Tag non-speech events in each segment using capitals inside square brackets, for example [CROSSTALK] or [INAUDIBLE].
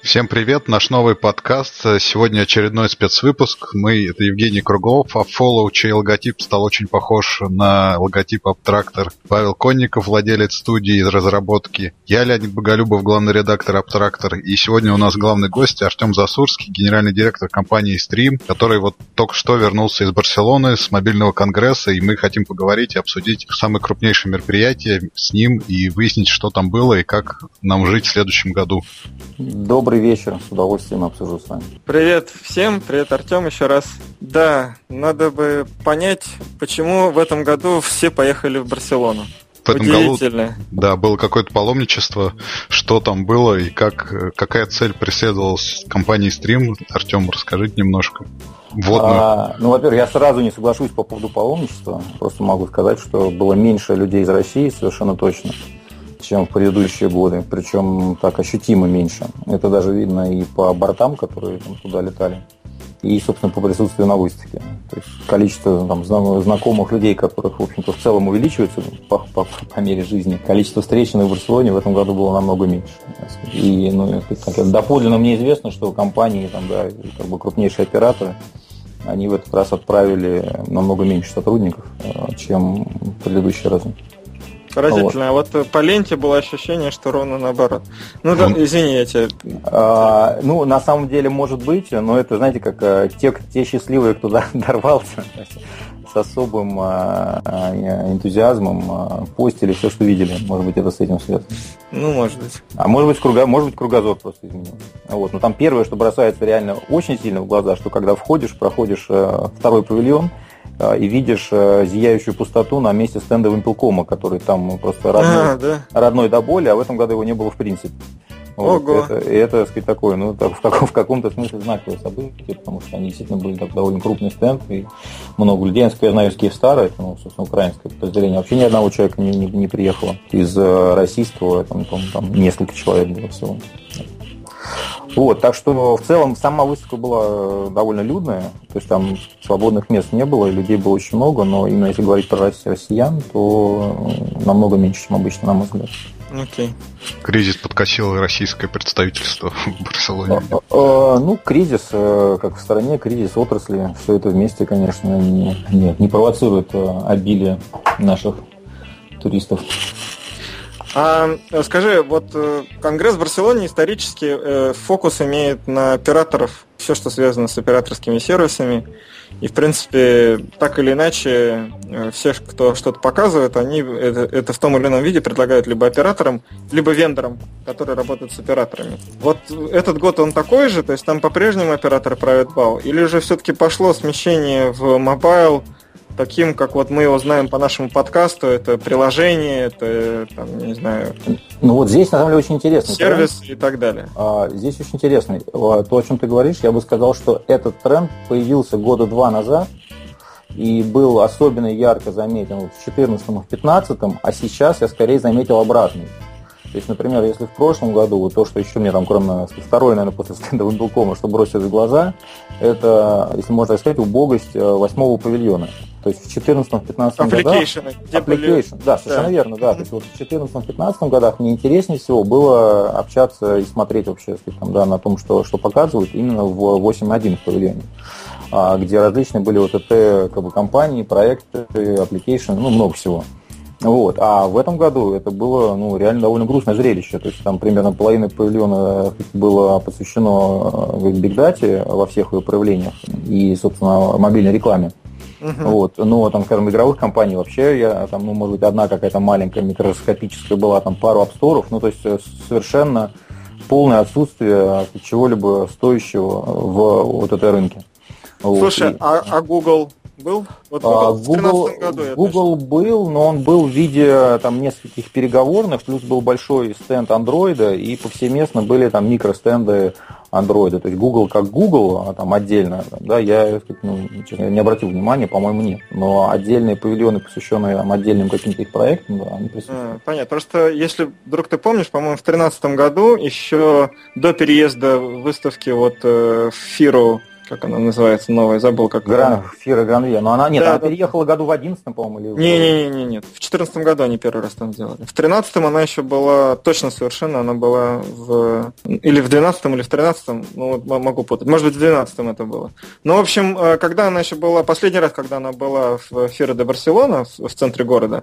Всем привет, наш новый подкаст. Сегодня очередной спецвыпуск. Мы, это Евгений Круглов, а Follow, чей логотип стал очень похож на логотип Абтрактор. Павел Конников, владелец студии разработки. Я, Леонид Боголюбов, главный редактор Абтрактор. И сегодня у нас главный гость Артем Засурский, генеральный директор компании Stream, который вот только что вернулся из Барселоны с мобильного конгресса, и мы хотим поговорить и обсудить самые крупнейшие мероприятия с ним и выяснить, что там было и как нам жить в следующем году. Добрый Добрый вечер, с удовольствием обсужу с вами. Привет всем, привет Артем еще раз. Да, надо бы понять, почему в этом году все поехали в Барселону. В этом году, да, было какое-то паломничество, что там было и как, какая цель преследовалась компанией Stream. Артем, расскажите немножко. Вот. А, ну, во-первых, я сразу не соглашусь по поводу паломничества. Просто могу сказать, что было меньше людей из России, совершенно точно чем в предыдущие годы, причем так ощутимо меньше. Это даже видно и по бортам, которые там, туда летали, и, собственно, по присутствию на выставке. То есть количество там, знакомых людей, которых, в общем-то, в целом увеличивается по, по, по мере жизни, количество встреченных в Барселоне в этом году было намного меньше. И ну, как, доподлинно мне известно, что компании, там, да, как бы крупнейшие операторы, они в этот раз отправили намного меньше сотрудников, э, чем в предыдущие разы. Поразительно. Вот. А вот по ленте было ощущение, что ровно наоборот. Ну да, извини, я тебя... А, ну, на самом деле, может быть, но это, знаете, как а, те, те счастливые, кто [LAUGHS] дорвался с особым а, а, энтузиазмом а, постили все, что видели. Может быть, это с этим связано. Ну, может быть. А может быть, круга, может быть, кругозор просто изменился. Вот. Но там первое, что бросается реально очень сильно в глаза, что когда входишь, проходишь а, второй павильон, и видишь э, зияющую пустоту на месте стенда Вимпелкома, который там просто родной, а, да. родной до боли, а в этом году его не было в принципе. Вот. Ого. Это, и это, так сказать, такое, ну, так, в, каком, в каком-то смысле знаковое событие, потому что они действительно были так, довольно крупный стенд, и много людей. Я знаю из Киевстара, это, ну, собственно, украинское подразделение. Вообще ни одного человека не, не, не приехало. Из э, российского, там, там, там несколько человек было всего. Вот, так что в целом сама выставка была э, довольно людная, то есть там свободных мест не было, людей было очень много, но именно если говорить про россиян, то э, намного меньше, чем обычно, на мой взгляд. Окей. Кризис подкосил российское представительство [LAUGHS] в Барселоне. А, а, а, ну, кризис, э, как в стране, кризис отрасли, все это вместе, конечно, не, не, не провоцирует обилие наших туристов. А скажи, вот э, Конгресс в Барселоне исторически э, фокус имеет на операторов, все, что связано с операторскими сервисами. И, в принципе, так или иначе, э, все, кто что-то показывает, они это, это в том или ином виде предлагают либо операторам, либо вендорам, которые работают с операторами. Вот этот год он такой же, то есть там по-прежнему операторы правят бал, или же все-таки пошло смещение в mobile, таким, как вот мы его знаем по нашему подкасту, это приложение, это, там, не знаю... Ну вот здесь, на самом деле, очень интересно. Сервис тренд. и так далее. А, здесь очень интересно. То, о чем ты говоришь, я бы сказал, что этот тренд появился года два назад, и был особенно ярко заметен в 2014 и в 2015, а сейчас я скорее заметил обратный. То есть, например, если в прошлом году вот то, что еще мне там, кроме второй, наверное, после стендового белкома, что бросилось в глаза, это, если можно так сказать, убогость э, восьмого павильона. То есть в 2014-2015 годах... Где были... Да, совершенно да. верно, да. То есть вот в 2014-2015 годах мне интереснее всего было общаться и смотреть вообще там, да, на том, что, что показывают именно в 8.1 павильоне а, где различные были вот это как бы, компании, проекты, application, ну, много всего. Вот. А в этом году это было ну, реально довольно грустное зрелище. То есть там примерно половина павильона было посвящено бигдате во всех ее проявлениях и, собственно, мобильной рекламе. Uh-huh. Вот. Но там, скажем, игровых компаний вообще, я там, ну, может быть, одна какая-то маленькая микроскопическая была, там пару апсторов, ну, то есть э, совершенно полное отсутствие чего-либо стоящего в вот этой рынке. Слушай, вот. а, а Google был? Вот а, Google, году, Google был, но он был в виде там нескольких переговорных, плюс был большой стенд андроида, и повсеместно были там микростенды андроида. То есть Google как Google, а там отдельно, да, я ну, не обратил внимания, по-моему, нет. Но отдельные павильоны, посвященные там, отдельным каким-то их проектам, да, они присутствуют. А, понятно. Просто если вдруг ты помнишь, по-моему, в 2013 году, еще до переезда выставки вот э, в Фиру как она называется, новая, забыл, как Гран, Фира Гранвия. Но она, нет, да, она да. переехала году в 11 по-моему, или... Не-не-не, нет. В 14 году они первый раз там сделали. В 13 она еще была, точно совершенно, она была в... Или в 12 или в 13 ну, могу путать. Может быть, в 12 это было. Ну, в общем, э, когда она еще была, последний раз, когда она была в Фира де Барселона, в центре города,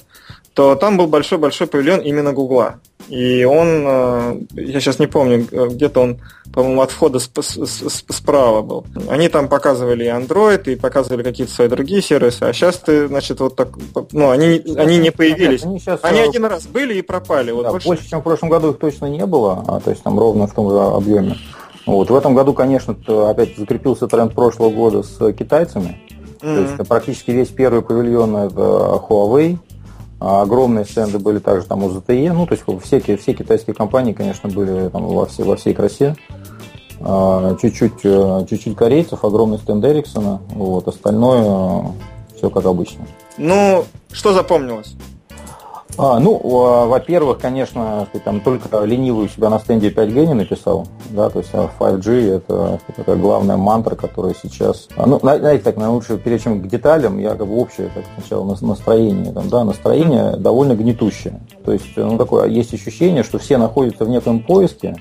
то там был большой-большой павильон именно Гугла. И он, э, я сейчас не помню, где-то он, по-моему, от входа справа был. Они там показывали и Android, и показывали какие-то свои другие сервисы, а сейчас ты, значит, вот так, ну, они, они не появились. Нет, они, сейчас, они э, один раз были и пропали. Вот да, больше... больше, чем в прошлом году их точно не было, а, то есть там ровно в том же объеме. Вот. В этом году, конечно, опять закрепился тренд прошлого года с китайцами. Mm-hmm. То есть практически весь первый павильон это Huawei, огромные стенды были также там у ZTE, ну, то есть все, все китайские компании, конечно, были там во, все, во всей красе. А, чуть-чуть, э, чуть-чуть корейцев, огромный стенд Эриксона, вот, остальное э, все как обычно. Ну, что запомнилось? А, ну, во-первых, конечно, ты там только ленивый у себя на стенде 5G не написал, да, то есть 5G а это такая главная мантра, которая сейчас, а, ну, знаете, так, наверное, лучше перед чем к деталям, я как бы общее, так сначала настроение, там, да, настроение довольно гнетущее, то есть, ну, такое, есть ощущение, что все находятся в неком поиске,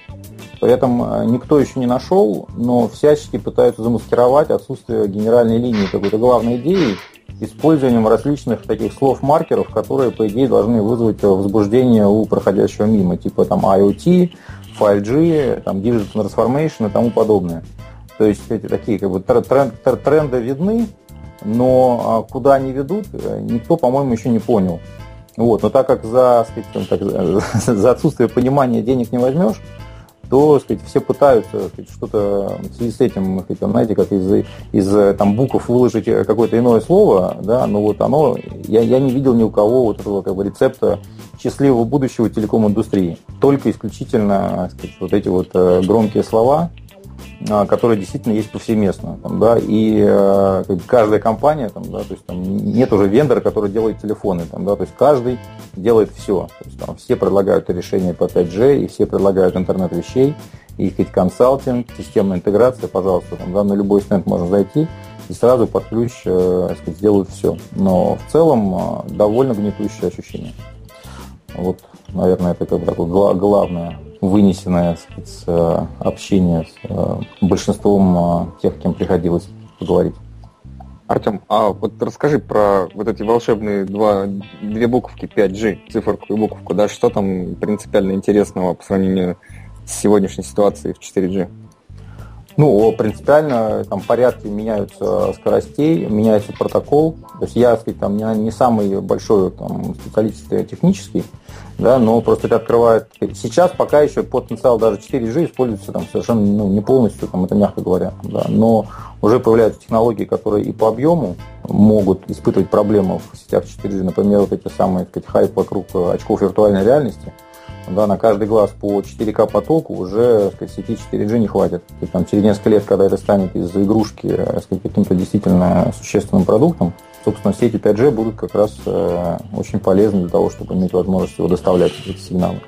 при этом а, никто еще не нашел, но всячески пытаются замаскировать отсутствие генеральной линии какой-то главной идеи, использованием различных таких слов-маркеров, которые, по идее, должны вызвать возбуждение у проходящего мимо, типа там IoT, 5G, там, Digital Transformation и тому подобное. То есть эти такие как бы тренд, тренды видны, но а, куда они ведут, э, никто, по-моему, еще не понял. Вот. Но так как за, так, [LAUGHS] за отсутствие понимания денег не возьмешь, то сказать, все пытаются сказать, что-то в связи с этим, сказать, знаете, как из, из там, букв выложить какое-то иное слово, да, но вот оно, я, я не видел ни у кого вот этого как бы, рецепта счастливого будущего телеком-индустрии. Только исключительно сказать, вот эти вот э, громкие слова, которые действительно есть повсеместно. Там, да, и э, каждая компания, там, да, то есть там нет уже вендора, который делает телефоны, там, да, то есть каждый делает все. То есть, там, все предлагают решения по 5G, и все предлагают интернет вещей, и сказать, консалтинг, системная интеграция, пожалуйста, там, да, на любой стенд можно зайти и сразу под ключ э, сказать, сделают все. Но в целом э, довольно гнетущее ощущение. Вот, наверное, это как бы главное вынесенное с э, общение с э, большинством э, тех, кем приходилось поговорить. Артем, а вот расскажи про вот эти волшебные два, две буковки 5G, циферку и буковку, да, что там принципиально интересного по сравнению с сегодняшней ситуацией в 4G? Ну, принципиально там порядки меняются скоростей, меняется протокол. То есть я, так сказать, там не, не самый большой там, специалист технический, да, но просто это открывает... Сейчас пока еще потенциал даже 4G используется там совершенно ну, не полностью, там, это мягко говоря, да, но уже появляются технологии, которые и по объему могут испытывать проблемы в сетях 4G, например, вот эти самые, так сказать, хайп вокруг очков виртуальной реальности, да, на каждый глаз по 4К потоку уже сказать, сети 4G не хватит. И, там, через несколько лет, когда это станет из игрушки сказать, каким-то действительно существенным продуктом, собственно, сети 5G будут как раз э, очень полезны для того, чтобы иметь возможность его доставлять, эти сигналы.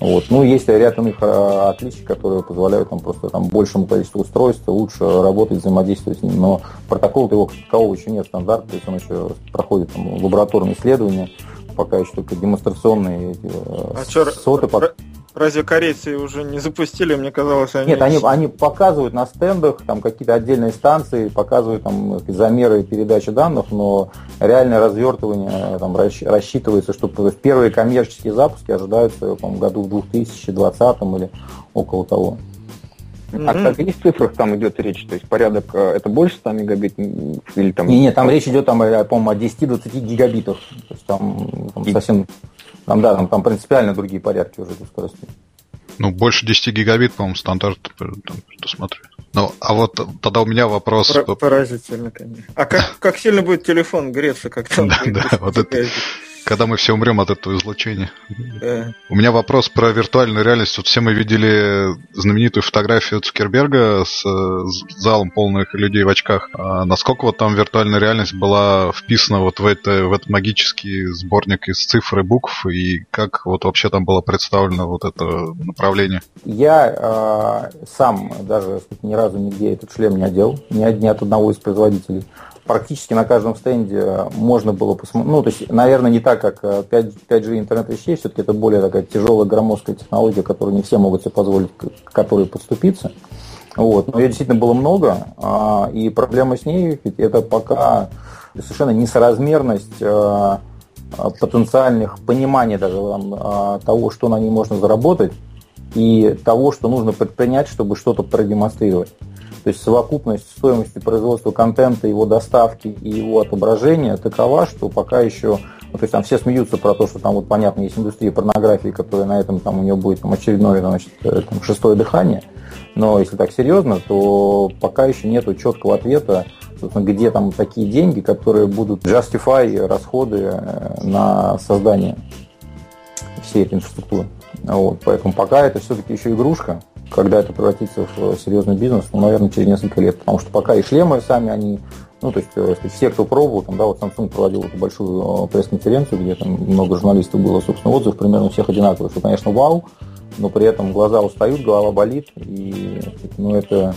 Вот. Ну, есть ряд иных э, отличий, которые позволяют там, просто там, большему количеству устройств лучше работать, взаимодействовать с ним. Но протокол его как такового еще нет стандарта, то есть он еще проходит там, лабораторные исследования, пока еще только демонстрационные эти, э, а соты. Чё, Разве корейцы уже не запустили? Мне казалось, они... Нет, они, они показывают на стендах там какие-то отдельные станции, показывают там замеры передачи данных, но реальное развертывание там, рассчитывается, что первые коммерческие запуски ожидаются по году в 2020 или около того. А mm-hmm. кстати, есть в цифрах там идет речь? То есть порядок э, это больше 100 мегабит или там... Не, нет, там речь идет, там, по-моему, о 10-20 гигабитах. То есть там, там совсем... Там, да, там, там принципиально другие порядки уже этой скорости. Ну, больше 10 гигабит, по-моему, стандарт там, предусматривает. Ну, а вот тогда у меня вопрос... Про- поразительно, конечно. А как, как сильно будет телефон греться, как там? [LAUGHS] Да, да, вот это... Когда мы все умрем от этого излучения. У меня вопрос про виртуальную реальность. Вот все мы видели знаменитую фотографию Цукерберга с, с залом полных людей в очках. А насколько вот там виртуальная реальность была вписана вот в, это, в этот магический сборник из цифр и букв, и как вот вообще там было представлено вот это направление? Я э, сам даже ни разу нигде этот шлем не одел, ни, ни от одного из производителей практически на каждом стенде можно было посмотреть. Ну, то есть, наверное, не так, как 5, э, 5G интернет вещей, все-таки это более такая тяжелая громоздкая технология, которую не все могут себе позволить, к которой подступиться. Вот. Но ее действительно было много, а, и проблема с ней это пока совершенно несоразмерность э, потенциальных пониманий даже того, что на ней можно заработать, и того, что нужно предпринять, чтобы что-то продемонстрировать. То есть совокупность стоимости производства контента, его доставки и его отображения такова, что пока еще ну, то есть там все смеются про то, что там вот понятно, есть индустрия порнографии, которая на этом там у нее будет там, очередное значит, э, там, шестое дыхание. Но если так серьезно, то пока еще нет четкого ответа, собственно, где там такие деньги, которые будут justify расходы э, на создание всей этой инфраструктуры. Вот, поэтому пока это все-таки еще игрушка, когда это превратится в серьезный бизнес, ну, наверное, через несколько лет. Потому что пока и шлемы сами, они, ну, то есть, э, все, кто пробовал, там, да, вот Samsung проводил эту большую э, пресс-конференцию, где там много журналистов было, собственно, отзыв примерно у всех одинаковый, что, конечно, вау, но при этом глаза устают, голова болит, и, ну, это,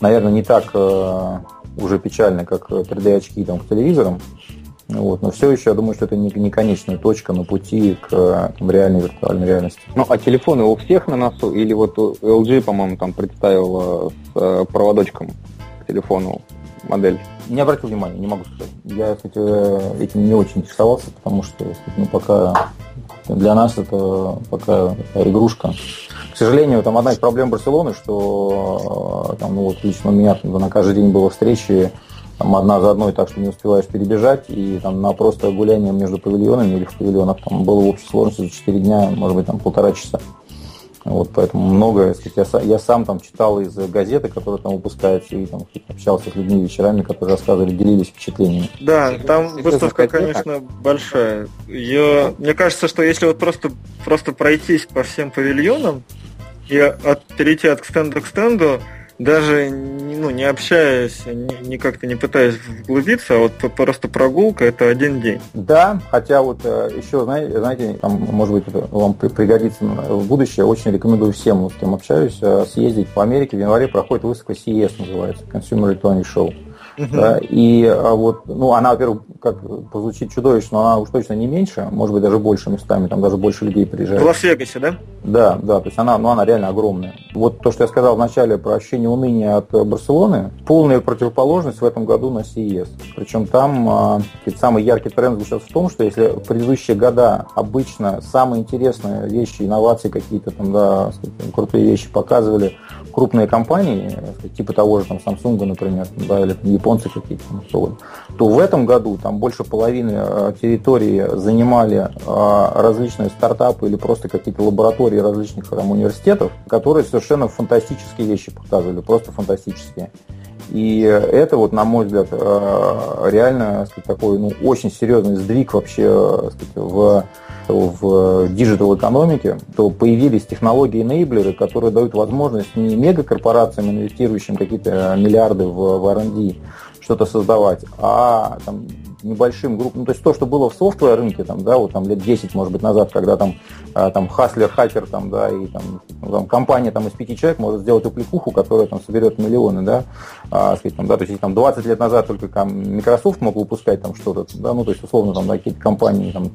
наверное, не так э, уже печально, как 3D-очки там, к телевизорам, вот. Но все еще я думаю, что это не, не конечная точка на пути к там, реальной виртуальной реальности. Ну, а телефоны у всех на носу? Или вот LG, по-моему, там представила с э, проводочком к телефону модель? Не обратил внимания, не могу сказать. Я, кстати, этим не очень интересовался, потому что ну, пока для нас это пока игрушка. К сожалению, там одна из проблем Барселоны, что там, ну, вот лично у меня на каждый день было встречи там одна за одной так, что не успеваешь перебежать, и там на просто гуляние между павильонами или в павильонах там было в общей сложности за 4 дня, может быть, там полтора часа. Вот, поэтому много, сказать, я, я сам там читал из газеты, которая там выпускается, и там общался с людьми вечерами, которые рассказывали, делились впечатлениями. Да, там выставка, конечно, большая. Ее, мне кажется, что если вот просто, просто пройтись по всем павильонам и от, перейти от стенда к стенду, даже ну, не общаясь, не как-то не пытаясь вглубиться, а вот просто прогулка это один день. Да, хотя вот э, еще, знаете, там, может быть, вам пригодится в будущее, очень рекомендую всем, с кем общаюсь, э, съездить по Америке. В январе проходит выставка CES, называется, Consumer Electronics Show. Uh-huh. Да, и а вот, ну, она, во-первых, как позвучит чудовищно, но она уж точно не меньше, может быть, даже больше местами, там даже больше людей приезжает. В Лас-Вегасе, да? Да, да, то есть она, ну, она реально огромная. Вот то, что я сказал вначале про ощущение уныния от Барселоны, полная противоположность в этом году на CES. Причем там а, самый яркий тренд заключается в том, что если в предыдущие года обычно самые интересные вещи, инновации какие-то там, да, крутые вещи показывали крупные компании, типа того же там Samsung, например, да, или японцы какие-то, то, то в этом году там больше половины э, территории занимали э, различные стартапы или просто какие-то лаборатории различных там, университетов, которые совершенно фантастические вещи показывали, просто фантастические. И это, вот, на мой взгляд, э, реально сказать, такой ну, очень серьезный сдвиг вообще сказать, в в digital экономике, то появились технологии- enabler ы, которые дают возможность не мегакорпорациям, инвестирующим какие-то миллиарды в, в R&D, что-то создавать, а там, небольшим группам. Ну, то есть то, что было в софтвер рынке, там, да, вот там лет 10, может быть, назад, когда там, а, там хаслер, хакер, там, да, и там, ну, там компания там из пяти человек может сделать уплехуху, которая там соберет миллионы, да, а, сказать, там, да, то есть там 20 лет назад только там Microsoft мог выпускать там что-то, да, ну, то есть условно там да, какие-то компании там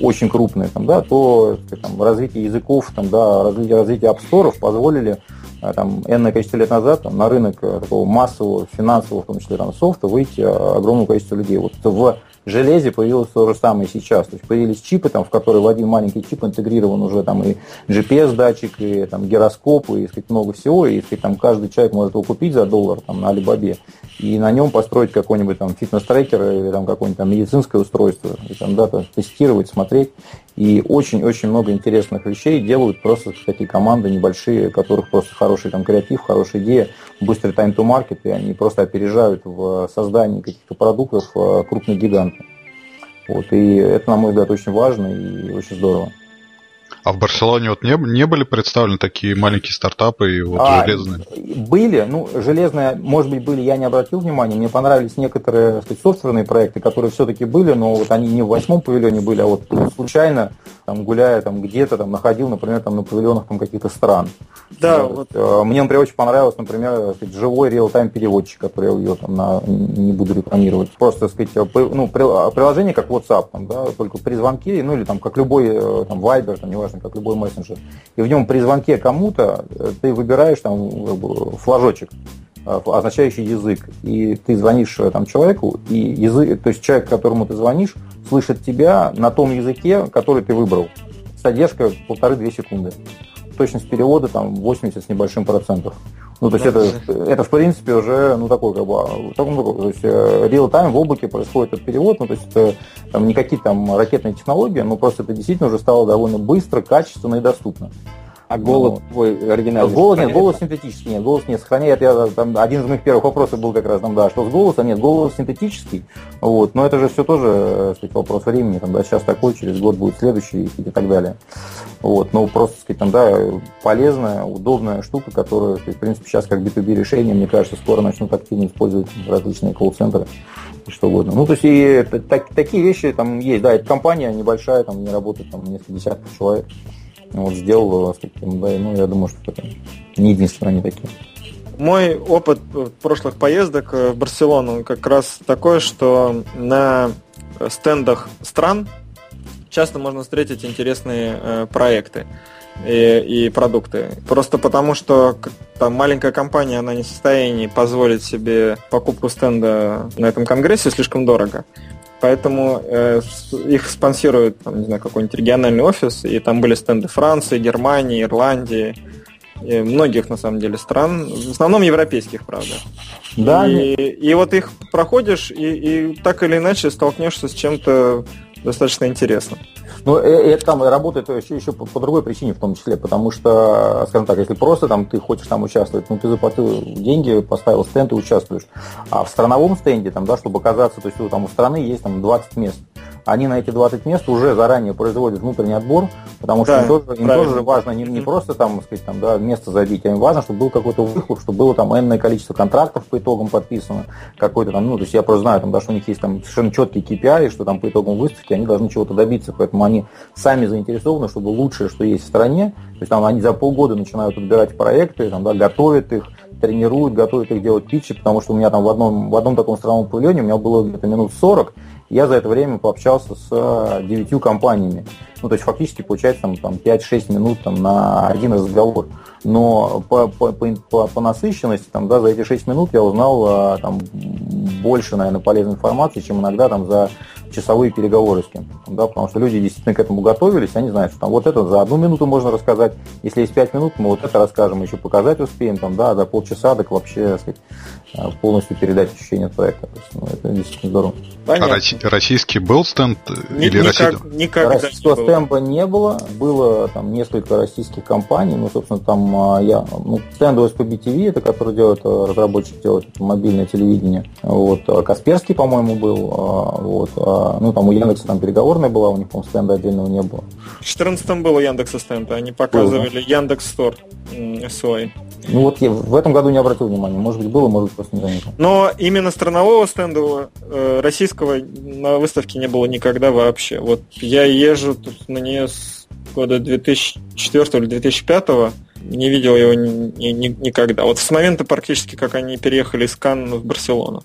очень крупные, там, да, то сказать, там, развитие языков, там, да, развитие, развитие App позволили там, энное количество лет назад там, на рынок э, такого массового, финансового, в том числе там, софта, выйти а, огромное количество людей. Вот в железе появилось то же самое сейчас. То есть появились чипы, там, в которые в один маленький чип интегрирован уже там, и GPS-датчик, и там, гироскоп, и сказать, много всего. И сказать, там, каждый человек может его купить за доллар там, на Алибабе и на нем построить какой-нибудь там фитнес-трекер или там какое-нибудь там медицинское устройство, и там да, тестировать, смотреть. И очень-очень много интересных вещей делают просто такие команды небольшие, у которых просто хороший там креатив, хорошая идея, быстрый time to market, и они просто опережают в создании каких-то продуктов э, крупных гигантов. Вот, и это, на мой взгляд, очень важно и очень здорово. А в Барселоне вот не, не были представлены такие маленькие стартапы и вот а, железные? Были, ну, железные, может быть, были, я не обратил внимания. Мне понравились некоторые, сказать, софтверные проекты, которые все-таки были, но вот они не в восьмом павильоне были, а вот случайно, там, гуляя там где-то, там, находил, например, там, на павильонах там каких-то стран. Да, вот. Э, мне, например, очень понравилось, например, сказать, живой реал-тайм переводчик, который я ее там на, не буду рекламировать. Просто, так сказать, э, ну, приложение как WhatsApp, там, да, только при звонке, ну, или там, как любой, э, там, Viber, там, неважно, как любой мессенджер. И в нем при звонке кому-то э, ты выбираешь там флажочек, э, означающий язык. И ты звонишь э, там человеку, и язык, то есть человек, которому ты звонишь, слышит тебя на том языке, который ты выбрал. Задержка полторы-две секунды. Точность перевода там 80 с небольшим процентов. Ну, то есть да, это, да. это, в принципе, уже, ну, такой, как бы, такой, ну, то есть э, real-time в облаке происходит этот перевод, ну, то есть это там, не какие-то там ракетные технологии, но просто это действительно уже стало довольно быстро, качественно и доступно. А голос ну, твой оригинальный? Голос нет, голос синтетический, нет, голос не сохраняет. Я, там, один из моих первых вопросов был как раз там, да, что с голосом, нет, голос синтетический, вот, но это же все тоже, э, сказать, вопрос времени, там, да, сейчас такой, через год будет следующий и так далее. Вот, но просто, сказать, там, да, полезная, удобная штука, которая, в принципе, сейчас как B2B решение, мне кажется, скоро начнут активно использовать различные колл-центры и что угодно. Ну, то есть и так, такие вещи там есть, да, это компания небольшая, там не работает там несколько десятков человек вот сделал да, ну, я думаю, что это не единственное они такие. Мой опыт прошлых поездок в Барселону как раз такой, что на стендах стран часто можно встретить интересные э, проекты и, и продукты. Просто потому, что там маленькая компания, она не в состоянии позволить себе покупку стенда на этом конгрессе слишком дорого. Поэтому э, их спонсирует, там, не знаю, какой-нибудь региональный офис, и там были стенды Франции, Германии, Ирландии, многих, на самом деле, стран, в основном европейских, правда. Да. И, и вот их проходишь, и, и так или иначе столкнешься с чем-то достаточно интересным. Ну, э, это там работает еще, еще по, по другой причине в том числе, потому что, скажем так, если просто там ты хочешь там участвовать, ну, ты заплатил деньги, поставил стенд и участвуешь. А в страновом стенде, там, да, чтобы оказаться, то есть там у страны есть там 20 мест они на эти 20 мест уже заранее производят внутренний отбор, потому что да, им, тоже, им тоже важно не, не просто там, сказать, там, да, место забить, а им важно, чтобы был какой-то выхлоп, чтобы было там энное количество контрактов по итогам подписано, какой-то там, ну, то есть я просто знаю, там, да, что у них есть там совершенно четкие KPI, что там по итогам выставки они должны чего-то добиться, поэтому они сами заинтересованы, чтобы лучшее, что есть в стране, то есть там они за полгода начинают отбирать проекты, там, да, готовят их, тренируют, готовят их делать питчи, потому что у меня там в одном, в одном таком странном павильоне у меня было где-то минут 40, я за это время пообщался с э, девятью компаниями. Ну, то есть фактически получается там, там 5-6 минут там, на один разговор. Но по, по, по, по насыщенности там, да, за эти 6 минут я узнал э, там, больше, наверное, полезной информации, чем иногда там, за часовые переговоры с кем-то. Да, потому что люди действительно к этому готовились, они знают, что там вот это за одну минуту можно рассказать, если есть 5 минут, мы вот это расскажем, еще показать успеем, там, да, за полчаса, так вообще, так сказать, полностью передать ощущение проекта. То есть, ну, это действительно здорово. Понятно. А российский был стенд Ни, или никак, Россия? Никогда Российского не было. стенда не было, было там несколько российских компаний, ну, собственно, там а, я, ну, стенд SPB TV, это который делает, э, разработчик делает мобильное телевидение, вот, а Касперский, по-моему, был, а, вот, ну, там у Яндекса там переговорная была, у них, по-моему, стенда отдельного не было. В 2014 был у Яндекса стенд, они показывали был, да? Яндекс Стор свой. Ну вот я в этом году не обратил внимания, может быть было, может быть не заметил. Но именно странового стенда э, российского на выставке не было никогда вообще. Вот я езжу тут на нее с года 2004 или 2005 не видел его ни, ни, никогда. Вот с момента практически, как они переехали из Канн в Барселону.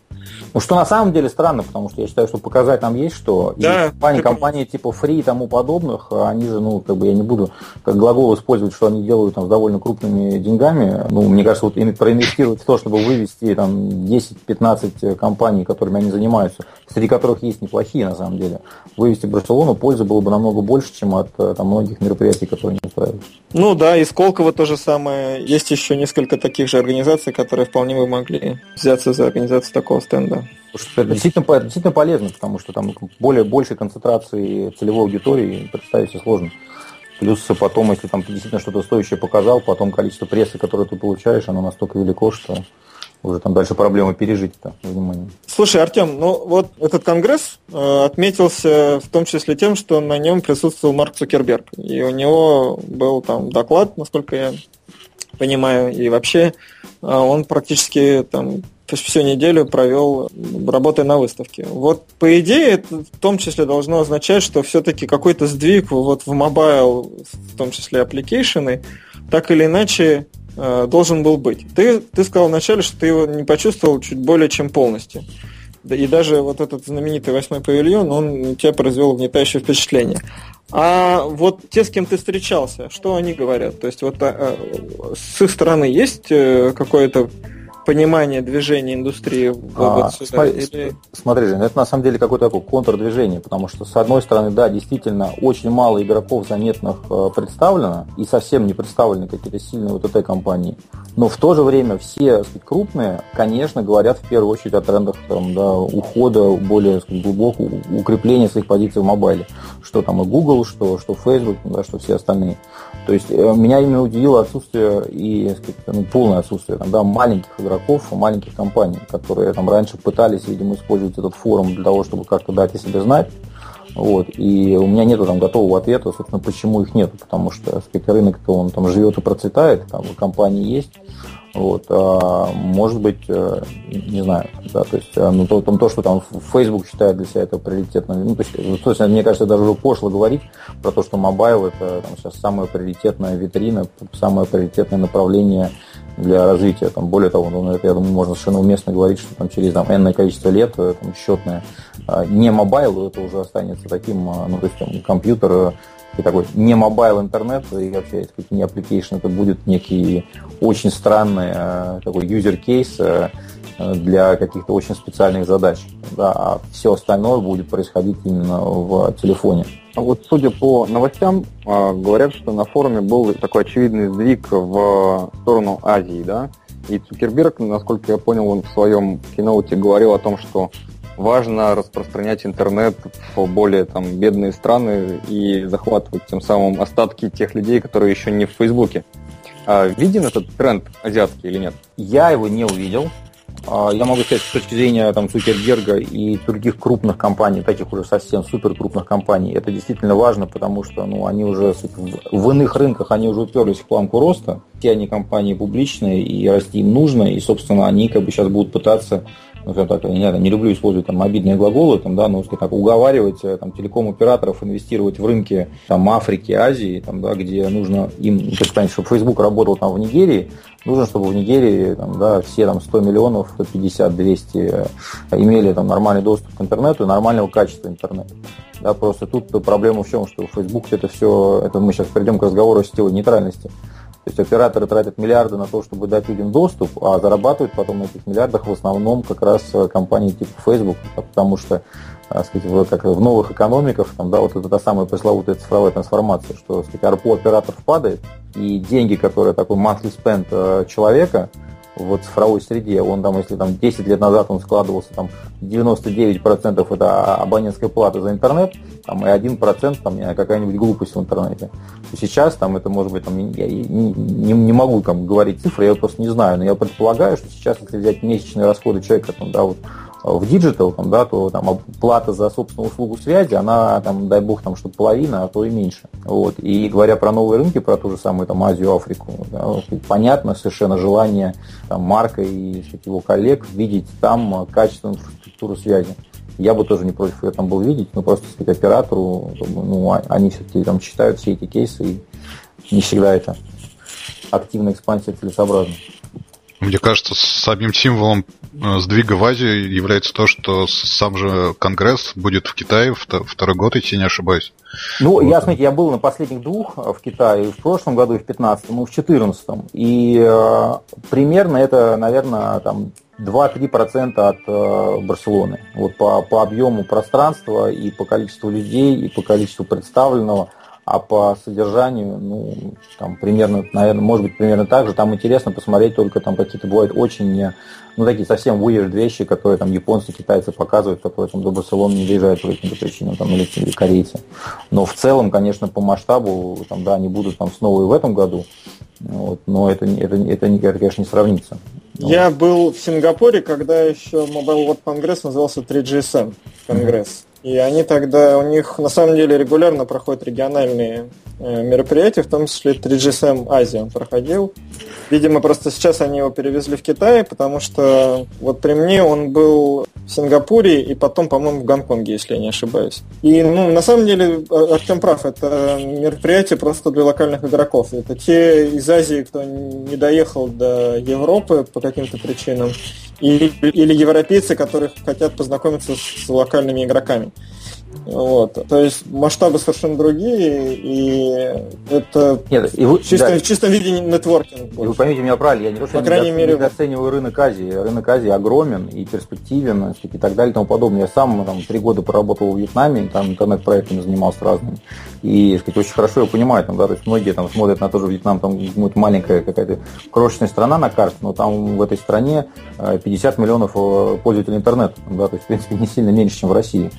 Ну, что на самом деле странно, потому что я считаю, что показать нам есть что. Да, и компании, компании типа Free и тому подобных, они же, ну, как бы я не буду как глагол использовать, что они делают там с довольно крупными деньгами. Ну, мне кажется, вот проинвестировать в то, чтобы вывести там 10-15 компаний, которыми они занимаются, среди которых есть неплохие на самом деле, вывести Барселону, пользы было бы намного больше, чем от там, многих мероприятий, которые они устраивают. Ну да, и Сколково тоже самое. Есть еще несколько таких же организаций, которые вполне бы могли взяться за организацию такого стенда. Это действительно, действительно полезно, потому что там более большей концентрации целевой аудитории представить себе сложно. Плюс потом, если там ты действительно что-то стоящее показал, потом количество прессы, которое ты получаешь, оно настолько велико, что уже там дальше проблемы пережить это внимание. Слушай, Артем, ну вот этот конгресс э, отметился в том числе тем, что на нем присутствовал Марк Цукерберг. И у него был там доклад, насколько я понимаю, и вообще э, он практически там всю неделю провел, работая на выставке. Вот по идее это в том числе должно означать, что все-таки какой-то сдвиг вот в mobile, в том числе application ы, так или иначе Э, должен был быть. Ты, ты сказал вначале, что ты его не почувствовал чуть более чем полностью. И даже вот этот знаменитый восьмой павильон, он тебя произвел угнетающее впечатление. А вот те, с кем ты встречался, что они говорят? То есть вот а, а, с их стороны есть э, какое-то понимание движения индустрии вот а, сюда? Смотри, или... смотри, Жень, это на самом деле какое-то такое контрдвижение, потому что, с одной стороны, да, действительно, очень мало игроков заметных э, представлено, и совсем не представлены какие-то сильные этой компании. Но в то же время все сказать, крупные, конечно, говорят в первую очередь о трендах там, да, ухода, более сказать, глубокого укрепления своих позиций в мобайле. Что там и Google, что, что Facebook, да, что все остальные. То есть э, меня именно удивило отсутствие и ну, полное отсутствие там, да, маленьких игроков, маленьких компаний, которые там раньше пытались, видимо, использовать этот форум для того, чтобы как-то дать о себе знать. Вот. И у меня нету там готового ответа, собственно, почему их нету, потому что сказать, рынок-то он там живет и процветает, там компании есть, вот, а, может быть, э, не знаю, да, то есть, э, ну, то, там, то, что там Facebook считает для себя это приоритетным, ну, то есть, ну, то есть, мне кажется, даже уже пошло говорить про то, что mobile это там, сейчас самая приоритетная витрина, самое приоритетное направление для развития. Там, более того, ну, это, я думаю, можно совершенно уместно говорить, что там, через там, энное количество лет э, там, счетное а, не mobile, это уже останется таким, а, ну, то есть там, компьютер и такой не mobile интернет и вообще сказать, не application, это будет некий очень странный э, такой user кейс э, для каких-то очень специальных задач. Да, а все остальное будет происходить именно в телефоне. А вот судя по новостям, э, говорят, что на форуме был такой очевидный сдвиг в сторону Азии, да? И Цукерберг, насколько я понял, он в своем киноуте говорил о том, что важно распространять интернет в более там, бедные страны и захватывать тем самым остатки тех людей, которые еще не в Фейсбуке. А виден этот тренд азиатский или нет? Я его не увидел. А, я могу сказать, с точки зрения там, Цукерберга и других крупных компаний, таких уже совсем супер крупных компаний, это действительно важно, потому что ну, они уже в иных рынках они уже уперлись в планку роста. Все они компании публичные, и расти им нужно, и, собственно, они как бы сейчас будут пытаться ну, так, я не, знаю, не люблю использовать там обидные глаголы, там, да, но так, уговаривать э, там, телеком-операторов инвестировать в рынки там, Африки, Азии, там, да, где нужно им, то есть, чтобы Facebook работал там в Нигерии, нужно, чтобы в Нигерии там, да, все там 100 миллионов, 150, 200 э, имели там нормальный доступ к интернету и нормального качества интернета. Да, просто тут проблема в чем, что Facebook это все, это мы сейчас перейдем к разговору о сетевой нейтральности. То есть операторы тратят миллиарды на то, чтобы дать людям доступ, а зарабатывают потом на этих миллиардах в основном как раз э, компании типа Facebook, потому что так сказать, в, как в новых экономиках, там, да, вот это та самая пресловутая цифровая трансформация, что сказать, ARPU операторов падает, и деньги, которые такой monthly spend э, человека, в цифровой среде. Он там, если там 10 лет назад он складывался, там 99% это абонентская плата за интернет, там, и 1% там какая-нибудь глупость в интернете. То сейчас там это может быть, там, я не, не, не могу там, говорить цифры, я просто не знаю, но я предполагаю, что сейчас, если взять месячные расходы человека, там, да, вот, в digital, да, то там плата за собственную услугу связи, она, там, дай бог, там, чтобы половина, а то и меньше. Вот. И говоря про новые рынки, про ту же самую там, Азию, Африку, да, понятно совершенно желание там, Марка и его коллег видеть там качественную инфраструктуру связи. Я бы тоже не против ее там был видеть, но просто сказать, оператору, ну, а, они все-таки там читают все эти кейсы, и не всегда это активная экспансия целесообразна. Мне кажется, самим символом э, сдвига в Азию является то, что сам же Конгресс будет в Китае второй год идти, не ошибаюсь. Ну, вот. я, смотрите, я был на последних двух э, в Китае, в прошлом году, и в 15 и в 14 И э, примерно это, наверное, там 2-3% от э, Барселоны. Вот по, по объему пространства и по количеству людей, и по количеству представленного – а по содержанию, ну, там примерно, наверное, может быть, примерно так же. Там интересно посмотреть только там какие-то бывают очень, ну, такие совсем weird вещи, которые там японцы, китайцы показывают, которые там до Барселоны не доезжают по каким-то причинам, там, или, или корейцы. Но в целом, конечно, по масштабу, там, да, они будут там снова и в этом году, вот, но это, это, это, это, конечно, не сравнится. Я вот. был в Сингапуре, когда еще Mobile World Congress назывался 3GSM Конгресс. Mm-hmm. И они тогда, у них на самом деле регулярно проходят региональные э, мероприятия, в том числе 3GSM Азия он проходил. Видимо, просто сейчас они его перевезли в Китай, потому что вот при мне он был в Сингапуре и потом, по-моему, в Гонконге, если я не ошибаюсь. И, ну, на самом деле, Артем прав, это мероприятие просто для локальных игроков. Это те из Азии, кто не доехал до Европы по каким-то причинам, или, или европейцы, которые хотят познакомиться с локальными игроками. Вот. То есть масштабы совершенно другие, и это Нет, и вы, в, чистом, да. в чистом виде нетворкинг. И вы поймите меня правильно, я не то, что По крайней недо, мере, недооцениваю рынок Азии. Рынок Азии огромен и перспективен и так далее и тому подобное. Я сам там, три года поработал в Вьетнаме, там интернет-проектами занимался разными. И сказать, очень хорошо я понимаю, там, да, то есть многие там смотрят на тоже Вьетнам, там будет маленькая какая-то крошечная страна на карте, но там в этой стране 50 э, миллионов э, пользователей интернета, да, то есть, в принципе, не сильно меньше, чем в России.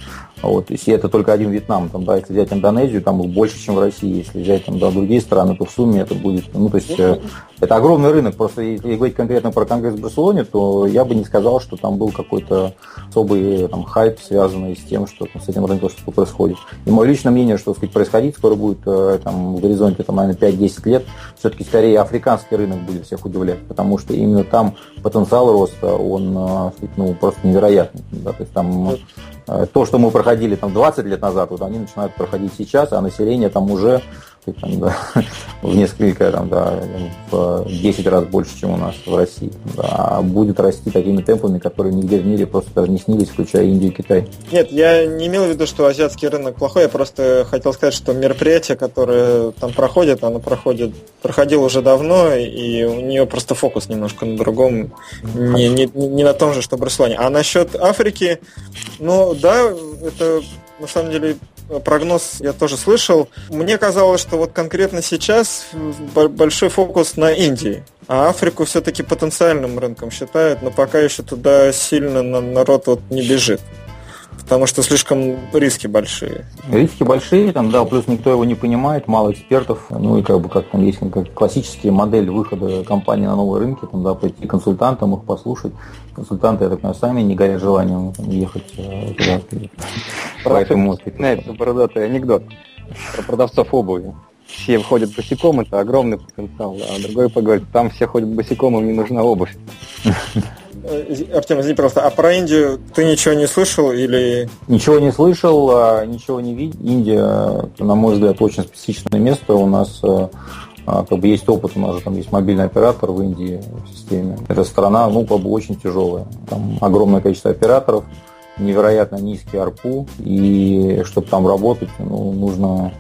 Вот, если это только один Вьетнам, там, да, если взять Индонезию, там их больше, чем в России. Если взять там, да, другие страны, то в сумме это будет, ну, то есть, э, это огромный рынок. Просто если говорить конкретно про Конгресс в Барселоне, то я бы не сказал, что там был какой-то особый там, хайп, связанный с тем, что там, с этим рынком что происходит. И мое личное мнение, что сказать, происходить скоро будет э, там, в горизонте, там, наверное, 5-10 лет, все-таки скорее африканский рынок будет всех удивлять, потому что именно там потенциал роста, он э, ну, просто невероятный. Да? То есть там то, что мы проходили там 20 лет назад, вот они начинают проходить сейчас, а население там уже там, да, [LAUGHS] в несколько, там, да, в 10 раз больше, чем у нас в России. Да, а будет расти такими темпами, которые нигде в мире просто даже не снились, включая Индию и Китай. Нет, я не имел в виду, что азиатский рынок плохой, я просто хотел сказать, что мероприятие, которое там проходит, оно проходит, проходило уже давно, и у нее просто фокус немножко на другом, не, не, не на том же, что Барселоне. А насчет Африки, ну да, это на самом деле прогноз я тоже слышал. Мне казалось, что вот конкретно сейчас большой фокус на Индии. А Африку все-таки потенциальным рынком считают, но пока еще туда сильно народ вот не бежит потому что слишком риски большие. Риски большие, там, да, плюс никто его не понимает, мало экспертов, ну и как бы как там есть как классические модели выхода компании на новые рынки, там, да, пойти к консультантам, их послушать. Консультанты, я так понимаю, сами не горят желанием там, ехать э, туда. Поэтому... Это бородатый анекдот про продавцов обуви все входят босиком, это огромный потенциал, а другой поговорит, там все ходят босиком, им не нужна обувь. [LAUGHS] Э, Артем, извини, просто, а про Индию ты ничего не слышал или... Ничего не слышал, а, ничего не видел. Индия, на мой взгляд, очень специфичное место. У нас э, а, как бы есть опыт, у нас же там есть мобильный оператор в Индии в системе. Эта страна, ну, как бы очень тяжелая. Там огромное количество операторов, невероятно низкий арпу, и чтобы там работать, ну, нужно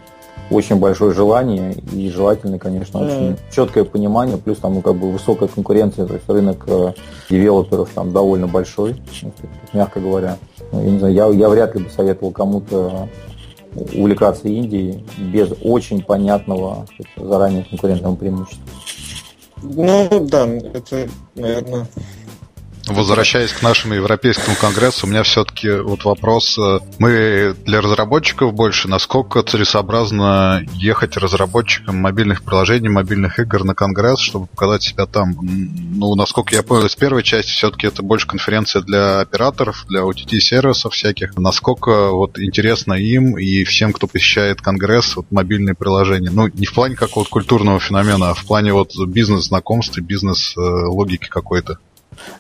очень большое желание и желательно, конечно, mm. очень четкое понимание, плюс там ну, как бы высокая конкуренция, то есть рынок э, девелоперов там довольно большой, мягко говоря. Ну, я не знаю, я, я вряд ли бы советовал кому-то увлекаться Индией без очень понятного заранее конкурентного преимущества. Ну да, это, наверное, Возвращаясь к нашему европейскому конгрессу, у меня все-таки вот вопрос. Э, мы для разработчиков больше, насколько целесообразно ехать разработчикам мобильных приложений, мобильных игр на конгресс, чтобы показать себя там? Ну, насколько я понял, из первой части все-таки это больше конференция для операторов, для OTT-сервисов всяких. Насколько вот интересно им и всем, кто посещает конгресс, вот мобильные приложения? Ну, не в плане какого-то культурного феномена, а в плане вот бизнес-знакомств и бизнес-логики какой-то.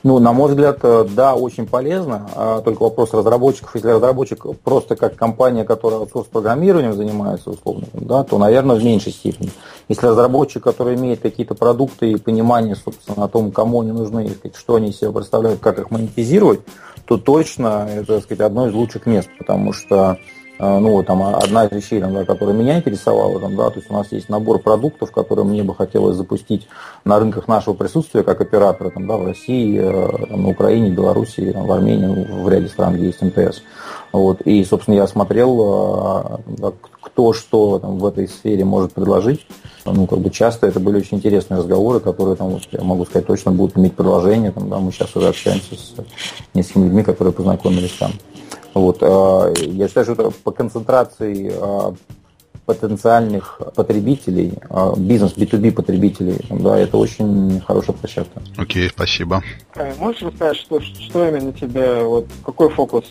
Ну, на мой взгляд, э, да, очень полезно. А только вопрос разработчиков. Если разработчик просто как компания, которая аутсорс-программированием занимается, условно, да, то, наверное, в меньшей степени. Если разработчик, который имеет какие-то продукты и понимание, собственно, о том, кому они нужны, что они из себя представляют, как их монетизировать, то точно это, так сказать, одно из лучших мест, потому что ну, там одна из вещей, там, да, которая меня интересовала, там, да, то есть у нас есть набор продуктов, которые мне бы хотелось запустить на рынках нашего присутствия как оператора, там, да, в России, э, там, на Украине, Белоруссии, там, в Армении, ну, в ряде стран, где есть МТС. Вот, и, собственно, я смотрел, э, да, кто что там, в этой сфере может предложить. Ну, как бы часто это были очень интересные разговоры, которые, там, вот, я могу сказать, точно будут иметь продолжение. Там, да, мы сейчас уже общаемся с несколькими людьми, которые познакомились там. Вот, а, я считаю, что это по концентрации а, потенциальных потребителей, а, бизнес B2B потребителей. Да, это очень хорошая площадка. Окей, okay, спасибо. А можешь рассказать, что, что именно тебя, вот какой фокус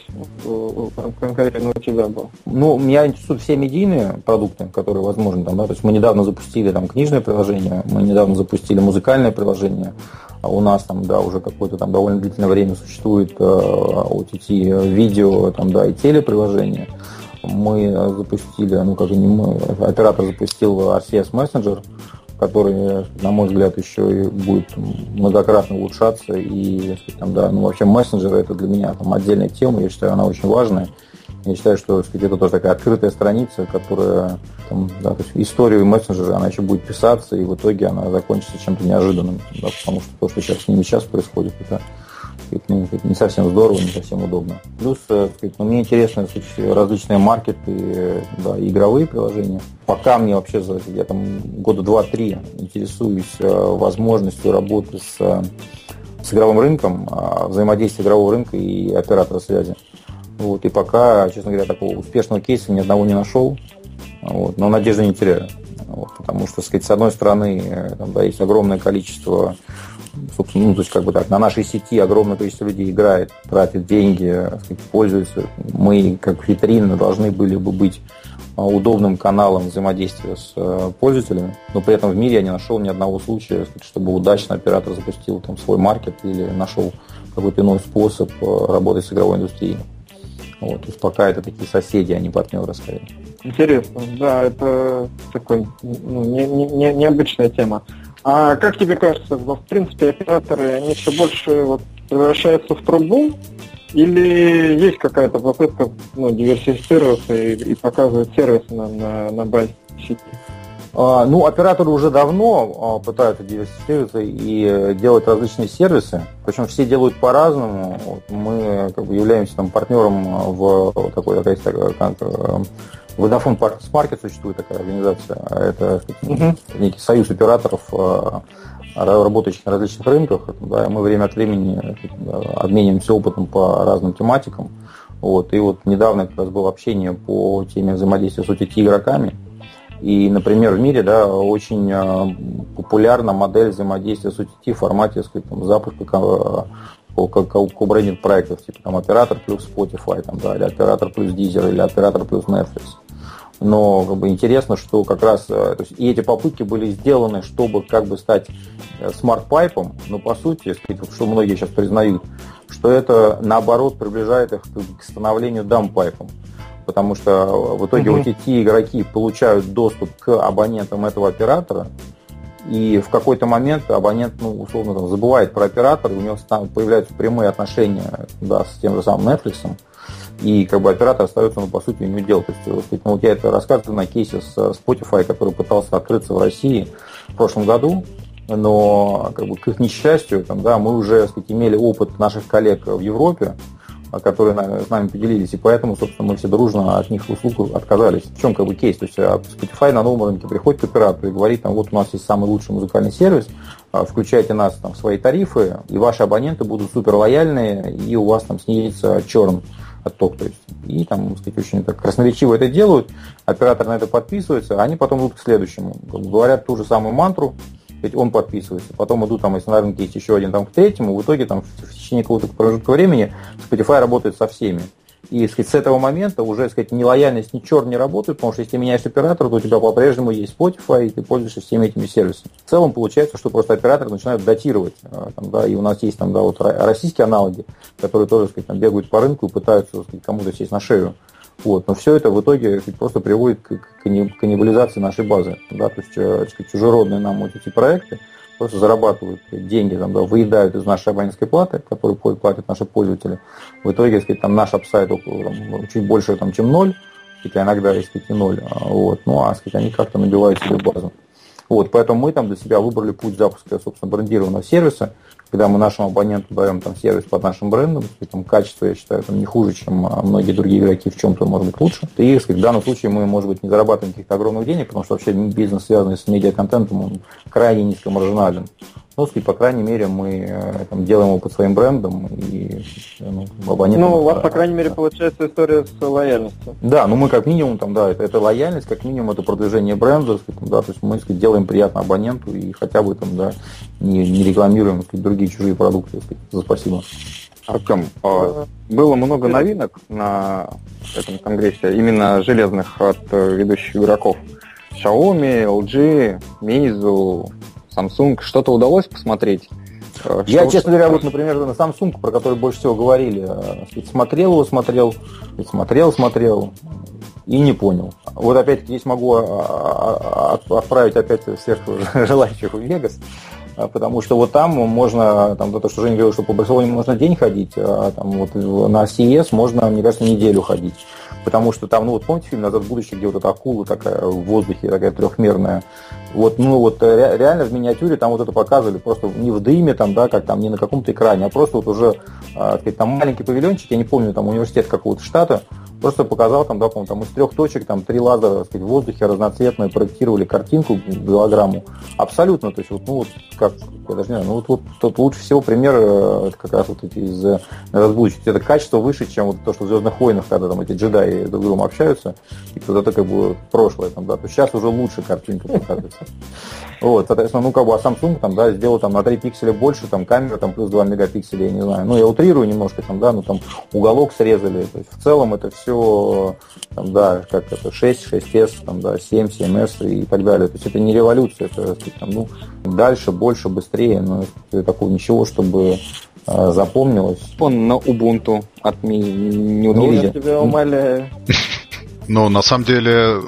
конкретно у тебя был? Ну, меня интересуют все медийные продукты, которые возможны. Там, да? То есть мы недавно запустили там книжное приложение, мы недавно запустили музыкальное приложение, а у нас там, да, уже какое-то там довольно длительное время существует э, OTT видео, там, да, и телеприложение. Мы запустили, ну, как и не мы, оператор запустил RCS Messenger, который, на мой взгляд, еще и будет многократно улучшаться. И, там, да, ну, вообще мессенджеры это для меня там отдельная тема, я считаю, она очень важная. Я считаю, что сказать, это тоже такая открытая страница, которая там, да, то есть историю мессенджера, она еще будет писаться, и в итоге она закончится чем-то неожиданным. Да, потому что то, что сейчас с ними сейчас происходит, это сказать, ну, не совсем здорово, не совсем удобно. Плюс, э, сказать, ну, мне интересны различные маркеты, да, игровые приложения. Пока мне вообще, я там года два-три интересуюсь э, возможностью работы с, с игровым рынком, а, взаимодействия игрового рынка и оператора связи. Вот, и пока, честно говоря, такого успешного кейса ни одного не нашел. Вот, но надежды не теряю. Вот, потому что, сказать, с одной стороны, э, там, да, есть огромное количество собственно, ну, то есть, как бы так, на нашей сети огромное количество людей играет, тратит деньги, пользуется. Мы, как витрина, должны были бы быть а, удобным каналом взаимодействия с э, пользователями, но при этом в мире я не нашел ни одного случая, чтобы удачно оператор запустил там свой маркет или нашел какой-то иной способ э, работать с игровой индустрией. Вот, то есть пока это такие соседи, а не партнеры скорее. Интересно, да, это такой ну, не, не, необычная тема. А как тебе кажется, в принципе, операторы, они все больше вот, превращаются в трубу, или есть какая-то попытка ну, диверсифицироваться и, и показывать сервисы на, на, на базе сети? А, ну, операторы уже давно а, пытаются диверсифицироваться и делать различные сервисы. Причем все делают по-разному. Мы как бы, являемся там, партнером в такой, такая, как, Vodafone Partners Market существует такая организация. Это uh-huh. некий союз операторов, а, работающих на различных рынках. Да, мы время от времени обмениваемся опытом по разным тематикам. Вот, и вот недавно как раз было общение по теме взаимодействия с OTT-игроками. И, например, в мире да, очень а, популярна модель взаимодействия с OTT в формате сказать, там, запуска ко-брендинг проектов, типа там оператор плюс Spotify, там, да, или оператор плюс Deezer, или оператор плюс Netflix. Но как бы, интересно, что как раз э, то есть, и эти попытки были сделаны, чтобы как бы стать э, smart pipe ом, но по сути, что многие сейчас признают, что это наоборот приближает их к становлению dumb pipe ом. Потому что в итоге mm-hmm. OTT игроки получают доступ к абонентам этого оператора, и в какой-то момент абонент, ну, условно, там, забывает про оператора, у него появляются прямые отношения да, с тем же самым Netflix, и как бы оператор остается, ну, по сути, у него делать. То есть, вот, ну, вот я это рассказываю на кейсе с Spotify, который пытался открыться в России в прошлом году, но как бы, к их несчастью, там, да, мы уже сказать, имели опыт наших коллег в Европе, которые с нами поделились, и поэтому, собственно, мы все дружно от них услуг отказались. В чем как бы кейс? То есть а, Spotify на новом рынке приходит к оператору и говорит, там, вот у нас есть самый лучший музыкальный сервис, а, включайте нас там, в свои тарифы, и ваши абоненты будут супер лояльные, и у вас там снизится черн отток. То есть, и там, сказать, очень так красноречиво это делают, оператор на это подписывается, а они потом идут к следующему. Говорят ту же самую мантру, ведь он подписывается. Потом идут, там, если на рынке есть еще один там, к третьему, в итоге там, в течение какого-то промежутка времени Spotify работает со всеми. И сказать, с этого момента уже сказать, ни лояльность, ни черт не работают, потому что если ты меняешь оператора, то у тебя по-прежнему есть Spotify, и ты пользуешься всеми этими сервисами. В целом получается, что просто операторы начинают датировать. А, там, да, и у нас есть там, да, вот российские аналоги, которые тоже сказать, там, бегают по рынку и пытаются сказать, кому-то сесть на шею. Вот. Но все это в итоге просто приводит к каннибализации нашей базы. Да? То есть э, сказать, чужеродные нам вот эти проекты просто зарабатывают деньги, там, да, выедают из нашей абонентской платы, которую платят наши пользователи. В итоге, сказать, там наш около, там, чуть больше, там, чем ноль, хотя иногда, есть сказать, и ноль. А, вот. Ну, а сказать, они как-то набивают себе базу. Вот, поэтому мы там для себя выбрали путь запуска, собственно, брендированного сервиса, когда мы нашему абоненту даем там сервис под нашим брендом, там качество, я считаю, там не хуже, чем а, многие другие игроки в чем-то, может быть, лучше. И сказать, в данном случае мы, может быть, не зарабатываем каких-то огромных денег, потому что вообще бизнес, связанный с медиаконтентом, он крайне низкомаржинален. Ну, сказать, по крайней мере, мы э, там, делаем его под своим брендом и ну, абонентам. Ну, у вас, по крайней мере, получается история с лояльностью. Да, ну мы как минимум там, да, это, это лояльность, как минимум это продвижение бренда, сказать, да, то есть мы сказать, делаем приятно абоненту и хотя бы там, да, не, не рекламируем сказать, другие чужие продукты, сказать, за спасибо. Артем, а, было много новинок на этом конгрессе, именно железных от э, ведущих игроков. Xiaomi, LG, Meizu, Samsung. Что-то удалось посмотреть? Э, Я, что честно говоря, вот, например, на Samsung, про который больше всего говорили, э, смотрел его, смотрел, смотрел, смотрел и не понял. Вот опять здесь могу а, а, отправить опять всех [LAUGHS] желающих в Вегас, э, потому что вот там можно, там то, что Женя говорил, что по Барселоне можно день ходить, а там вот на CES можно, мне кажется, неделю ходить. Потому что там, ну вот помните фильм «Назад в будущее», где вот эта акула такая в воздухе, такая трехмерная. Вот, ну вот э, реально в миниатюре там вот это показывали просто не в дыме, там, да, как там, не на каком-то экране, а просто вот уже, э, сказать, там маленький павильончик, я не помню, там университет какого-то штата, Просто показал там, да, по там из трех точек, там три лазера, так сказать, в воздухе разноцветные проектировали картинку, голограмму. Абсолютно, то есть вот, ну вот как, я даже не знаю, ну вот, вот тут лучше всего пример, э, это как раз вот эти из э, разбудчик. Это качество выше, чем вот то, что в Звездных войнах, когда там эти джедаи друг с другом общаются, и тут это как бы прошлое там, да, то сейчас уже лучше картинка показывается. Вот, соответственно, ну как бы, а Samsung там, да, сделал там на 3 пикселя больше, там камера там плюс 2 мегапикселя, я не знаю. Ну, я утрирую немножко там, да, ну там уголок срезали. То есть в целом это все, там, да, как это, 6, 6S, там, да, 7, 7S и так далее. То есть это не революция, это там, ну, дальше, больше, быстрее, но такого ничего, чтобы э, запомнилось. Он на Ubuntu от ми не, не Я тебя умоляю. Ну, на самом деле,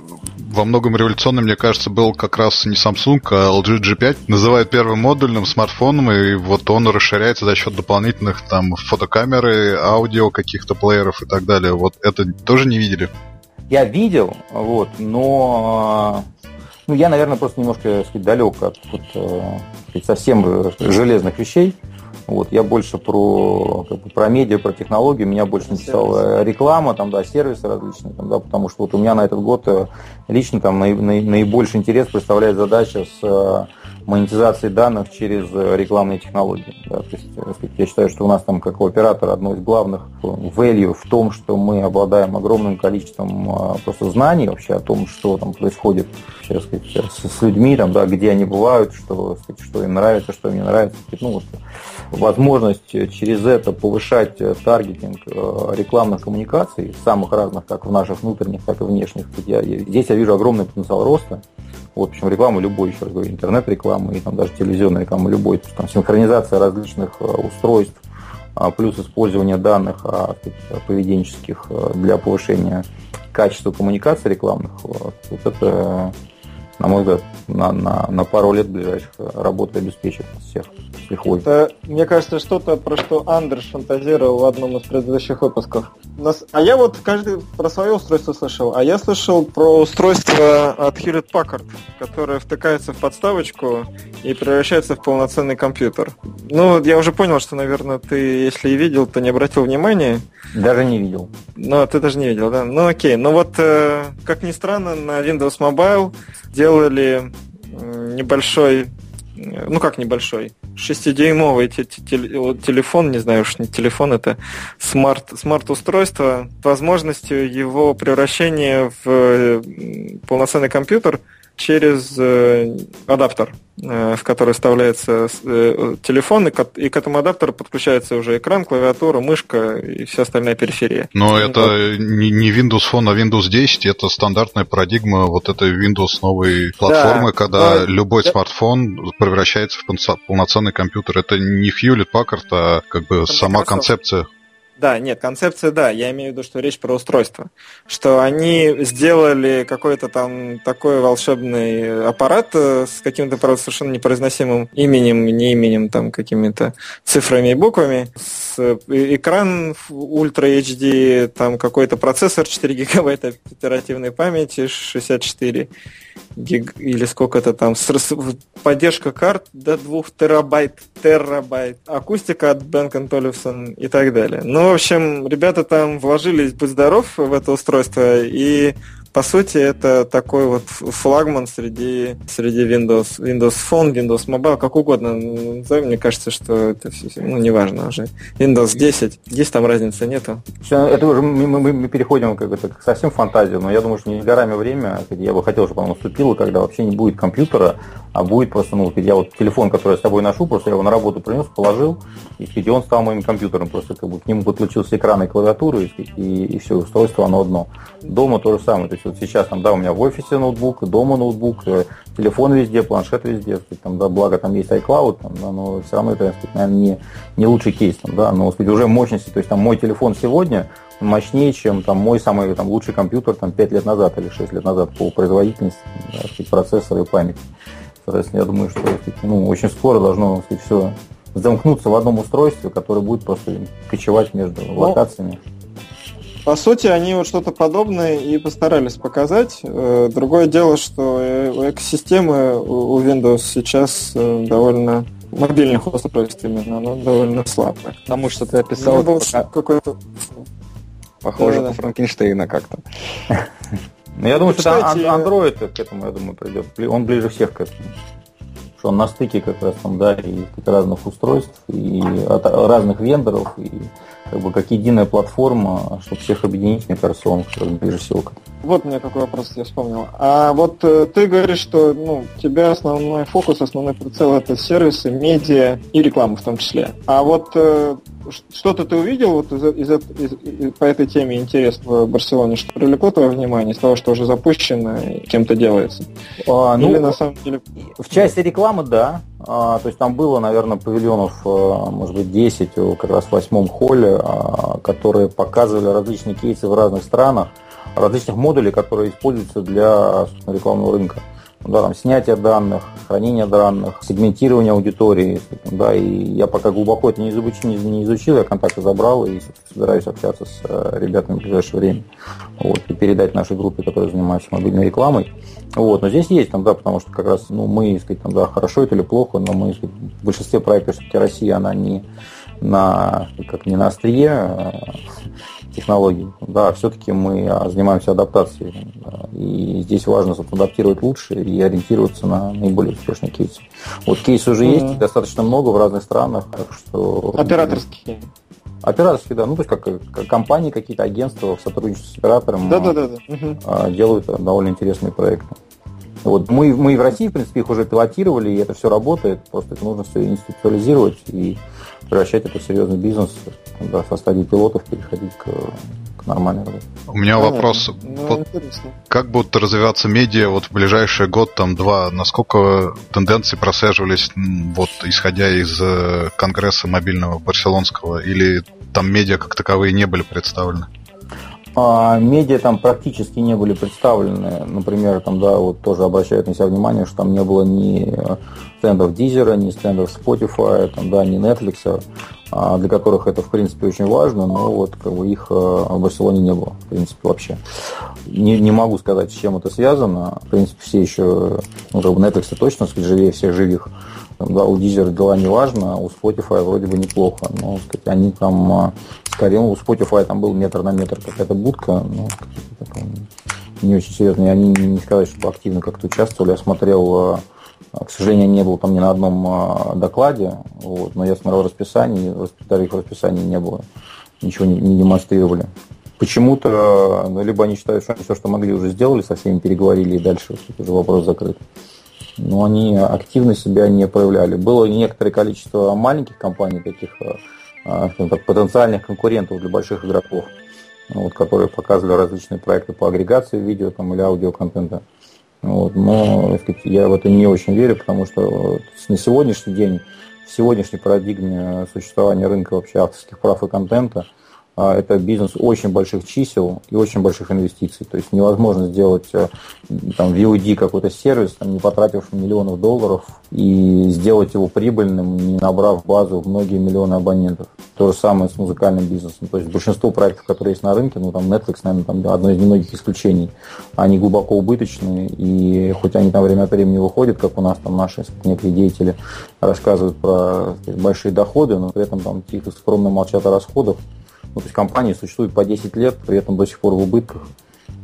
во многом революционным, мне кажется, был как раз не Samsung, а LG G5. Называют первым модульным смартфоном, и вот он расширяется за счет дополнительных там фотокамеры, аудио каких-то плееров и так далее. Вот это тоже не видели? Я видел, вот, но ну, я, наверное, просто немножко сказать, далек от, от сказать, совсем железных вещей. Вот, я больше про, как бы, про медиа, про технологии, меня больше интересовала реклама, там, да, сервисы различные, там, да, потому что вот у меня на этот год э, лично там наибольший интерес представляет задача с э, монетизацией данных через э, рекламные технологии. Да, то есть, я считаю, что у нас там как у оператора одно из главных value в том, что мы обладаем огромным количеством просто знаний вообще о том, что там происходит сказать, с людьми, там, да, где они бывают, что, сказать, что им нравится, что им не нравится. Ну, вот, возможность через это повышать таргетинг э, рекламных коммуникаций, самых разных, как в наших внутренних, так и внешних. Я, здесь я вижу огромный потенциал роста. Вот, причем реклама любой, еще раз говорю, интернет-рекламы и там даже телевизионная реклама любой. То есть, там синхронизация различных э, устройств, а, плюс использование данных а, поведенческих э, для повышения качества коммуникации рекламных. Вот это на мой взгляд, на, на, на пару лет ближайших работы обеспечит всех лихвой. Это, мне кажется, что-то, про что Андерш фантазировал в одном из предыдущих выпусков. Нас... А я вот каждый про свое устройство слышал, а я слышал про устройство от Hewlett Packard, которое втыкается в подставочку и превращается в полноценный компьютер. Ну, я уже понял, что, наверное, ты, если и видел, то не обратил внимания. Даже не видел. Ну, ты даже не видел, да? Ну, окей. Ну вот, э, как ни странно, на Windows Mobile делали небольшой, ну как небольшой, шестидюймовый телефон, не знаю уж не телефон, это смарт, смарт-устройство, возможностью его превращения в полноценный компьютер через э, адаптер. Э, в который вставляется э, телефон, и к этому адаптеру подключается уже экран, клавиатура, мышка и вся остальная периферия. Но это не Windows Phone, а Windows 10, это стандартная парадигма вот этой Windows новой платформы, да, когда но... любой смартфон превращается в полноценный компьютер. Это не Hewlett Packard, а как бы это сама концепция. Да, нет, концепция, да, я имею в виду, что речь про устройство. Что они сделали какой-то там такой волшебный аппарат э, с каким-то, правда, совершенно непроизносимым именем, не именем, там, какими-то цифрами и буквами, с э, экран Ultra HD, там какой-то процессор 4 [LAUGHS] гигабайта оперативной памяти, 64 гиг, или сколько это там, с, поддержка карт до 2 терабайт, терабайт, акустика от Бен Olufsen и так далее. Ну, в общем, ребята там вложились, будь здоров, в это устройство, и по сути, это такой вот флагман среди, среди Windows, Windows Phone, Windows Mobile, как угодно назовем. Мне кажется, что это все, ну, неважно уже. Windows 10, здесь там разницы нету. Это уже мы, мы, мы переходим как это, совсем в фантазию, но я думаю, что не горами время, я бы хотел, чтобы оно наступило, когда вообще не будет компьютера, а будет просто, ну, я вот телефон, который я с собой ношу, просто я его на работу принес, положил, и он стал моим компьютером, просто как бы к нему подключился экран и клавиатура, и, и, и все, устройство оно одно. Дома то же самое, то есть есть вот сейчас там, да, у меня в офисе ноутбук, дома ноутбук, телефон везде, планшет везде, сказать, там, да, благо там есть iCloud, там, да, но все равно это, сказать, наверное, не, не лучший кейс, там, да, но сказать, уже мощности, то есть там мой телефон сегодня мощнее, чем там мой самый там, лучший компьютер там 5 лет назад или 6 лет назад по производительности, да, сказать, процессора и памяти. Соответственно, я думаю, что сказать, ну, очень скоро должно сказать, все замкнуться в одном устройстве, которое будет просто кочевать между ну, локациями. По сути, они вот что-то подобное и постарались показать. Э, другое дело, что э, экосистемы у Windows сейчас э, довольно мобильных устройств именно, но довольно слабая. Потому что ты описал... Ну, был какой-то... Похоже да, на Франкенштейна как-то. [LAUGHS] Ну, я думаю, что Android к этому, я думаю, придет. Он ближе всех к этому. Что он на стыке как раз там, да, и разных устройств, и от разных вендоров, и как бы как единая платформа, чтобы всех объединить, мне кажется, он как ближе всего Вот мне какой вопрос я вспомнил. А вот э, ты говоришь, что ну, у тебя основной фокус, основной прицел это сервисы, медиа и реклама в том числе. А вот э, что-то ты увидел вот из, из, из, из, по этой теме интересного в Барселоне, что привлекло твое внимание из того, что уже запущено и кем-то делается? А, ну, Или на самом деле... В части рекламы, да. А, то есть там было, наверное, павильонов, а, может быть, 10 как раз в восьмом холле, а, которые показывали различные кейсы в разных странах, различных модулей, которые используются для рекламного рынка да, там, снятие данных, хранение данных, сегментирование аудитории. Да, и я пока глубоко это не изучил, не изучил я контакты забрал и собираюсь общаться с э, ребятами в ближайшее время. Вот, и передать нашей группе, которая занимается мобильной рекламой. Вот, но здесь есть там, да, потому что как раз ну, мы, сказать, там, да, хорошо это или плохо, но мы сказать, в большинстве проектов все-таки Россия, она не на, как не на острие а технологий. Да, все-таки мы а, занимаемся адаптацией. И здесь важно адаптировать лучше и ориентироваться на наиболее успешные кейсы. Вот кейсы уже mm-hmm. есть, достаточно много в разных странах. Так что... Операторские. Операторские, да, ну то есть как, как компании, какие-то агентства в сотрудничестве с оператором да, да, да, да. делают довольно интересные проекты. Вот мы, мы в России, в принципе, их уже пилотировали, и это все работает. Просто это нужно все институциализировать и превращать это в серьезный бизнес, да, со стадии пилотов переходить к, к нормальной работе. У меня Понятно. вопрос. Ну, вот как будут развиваться медиа вот в ближайший год, там, два? Насколько тенденции прослеживались, вот, исходя из э, Конгресса мобильного барселонского? Или там медиа как таковые не были представлены? А, медиа там практически не были представлены. Например, там, да, вот тоже обращают на себя внимание, что там не было ни стендов Дизера, ни стендов Spotify, там, да, ни Netflix, а, для которых это, в принципе, очень важно, но вот как бы, их а, в Барселоне не было, в принципе, вообще. Не, не могу сказать, с чем это связано. В принципе, все еще, ну, как бы Netflix точно живее всех живых. Да, у Deezer дела не важно, а у Spotify вроде бы неплохо. Но сказать, они там, скорее, у Spotify там был метр на метр какая-то будка, но не очень серьезно. И они не сказать, что активно как-то участвовали. Я смотрел к сожалению, не был там ни на одном а, докладе, вот, но я смотрел расписание, даже их расписания не было, ничего не, не демонстрировали. Почему-то, ну, либо они считают, что они все, что могли, уже сделали, со всеми переговорили, и дальше уже вопрос закрыт. Но они активно себя не проявляли. Было некоторое количество маленьких компаний, таких а, так, потенциальных конкурентов для больших игроков, вот, которые показывали различные проекты по агрегации видео там, или аудиоконтента. Вот, но сказать, я в это не очень верю, потому что на сегодняшний день, в сегодняшней парадигме существования рынка вообще авторских прав и контента, это бизнес очень больших чисел и очень больших инвестиций. То есть невозможно сделать э, там VOD какой-то сервис, там, не потратив миллионов долларов и сделать его прибыльным, не набрав базу в многие миллионы абонентов. То же самое с музыкальным бизнесом. То есть большинство проектов, которые есть на рынке, ну там Netflix, наверное, там одно из немногих исключений, они глубоко убыточные, и хоть они там время от времени выходят, как у нас там наши некие деятели рассказывают про сказать, большие доходы, но при этом там тихо скромно молчат о расходах, ну, то есть компании существуют по 10 лет, при этом до сих пор в убытках.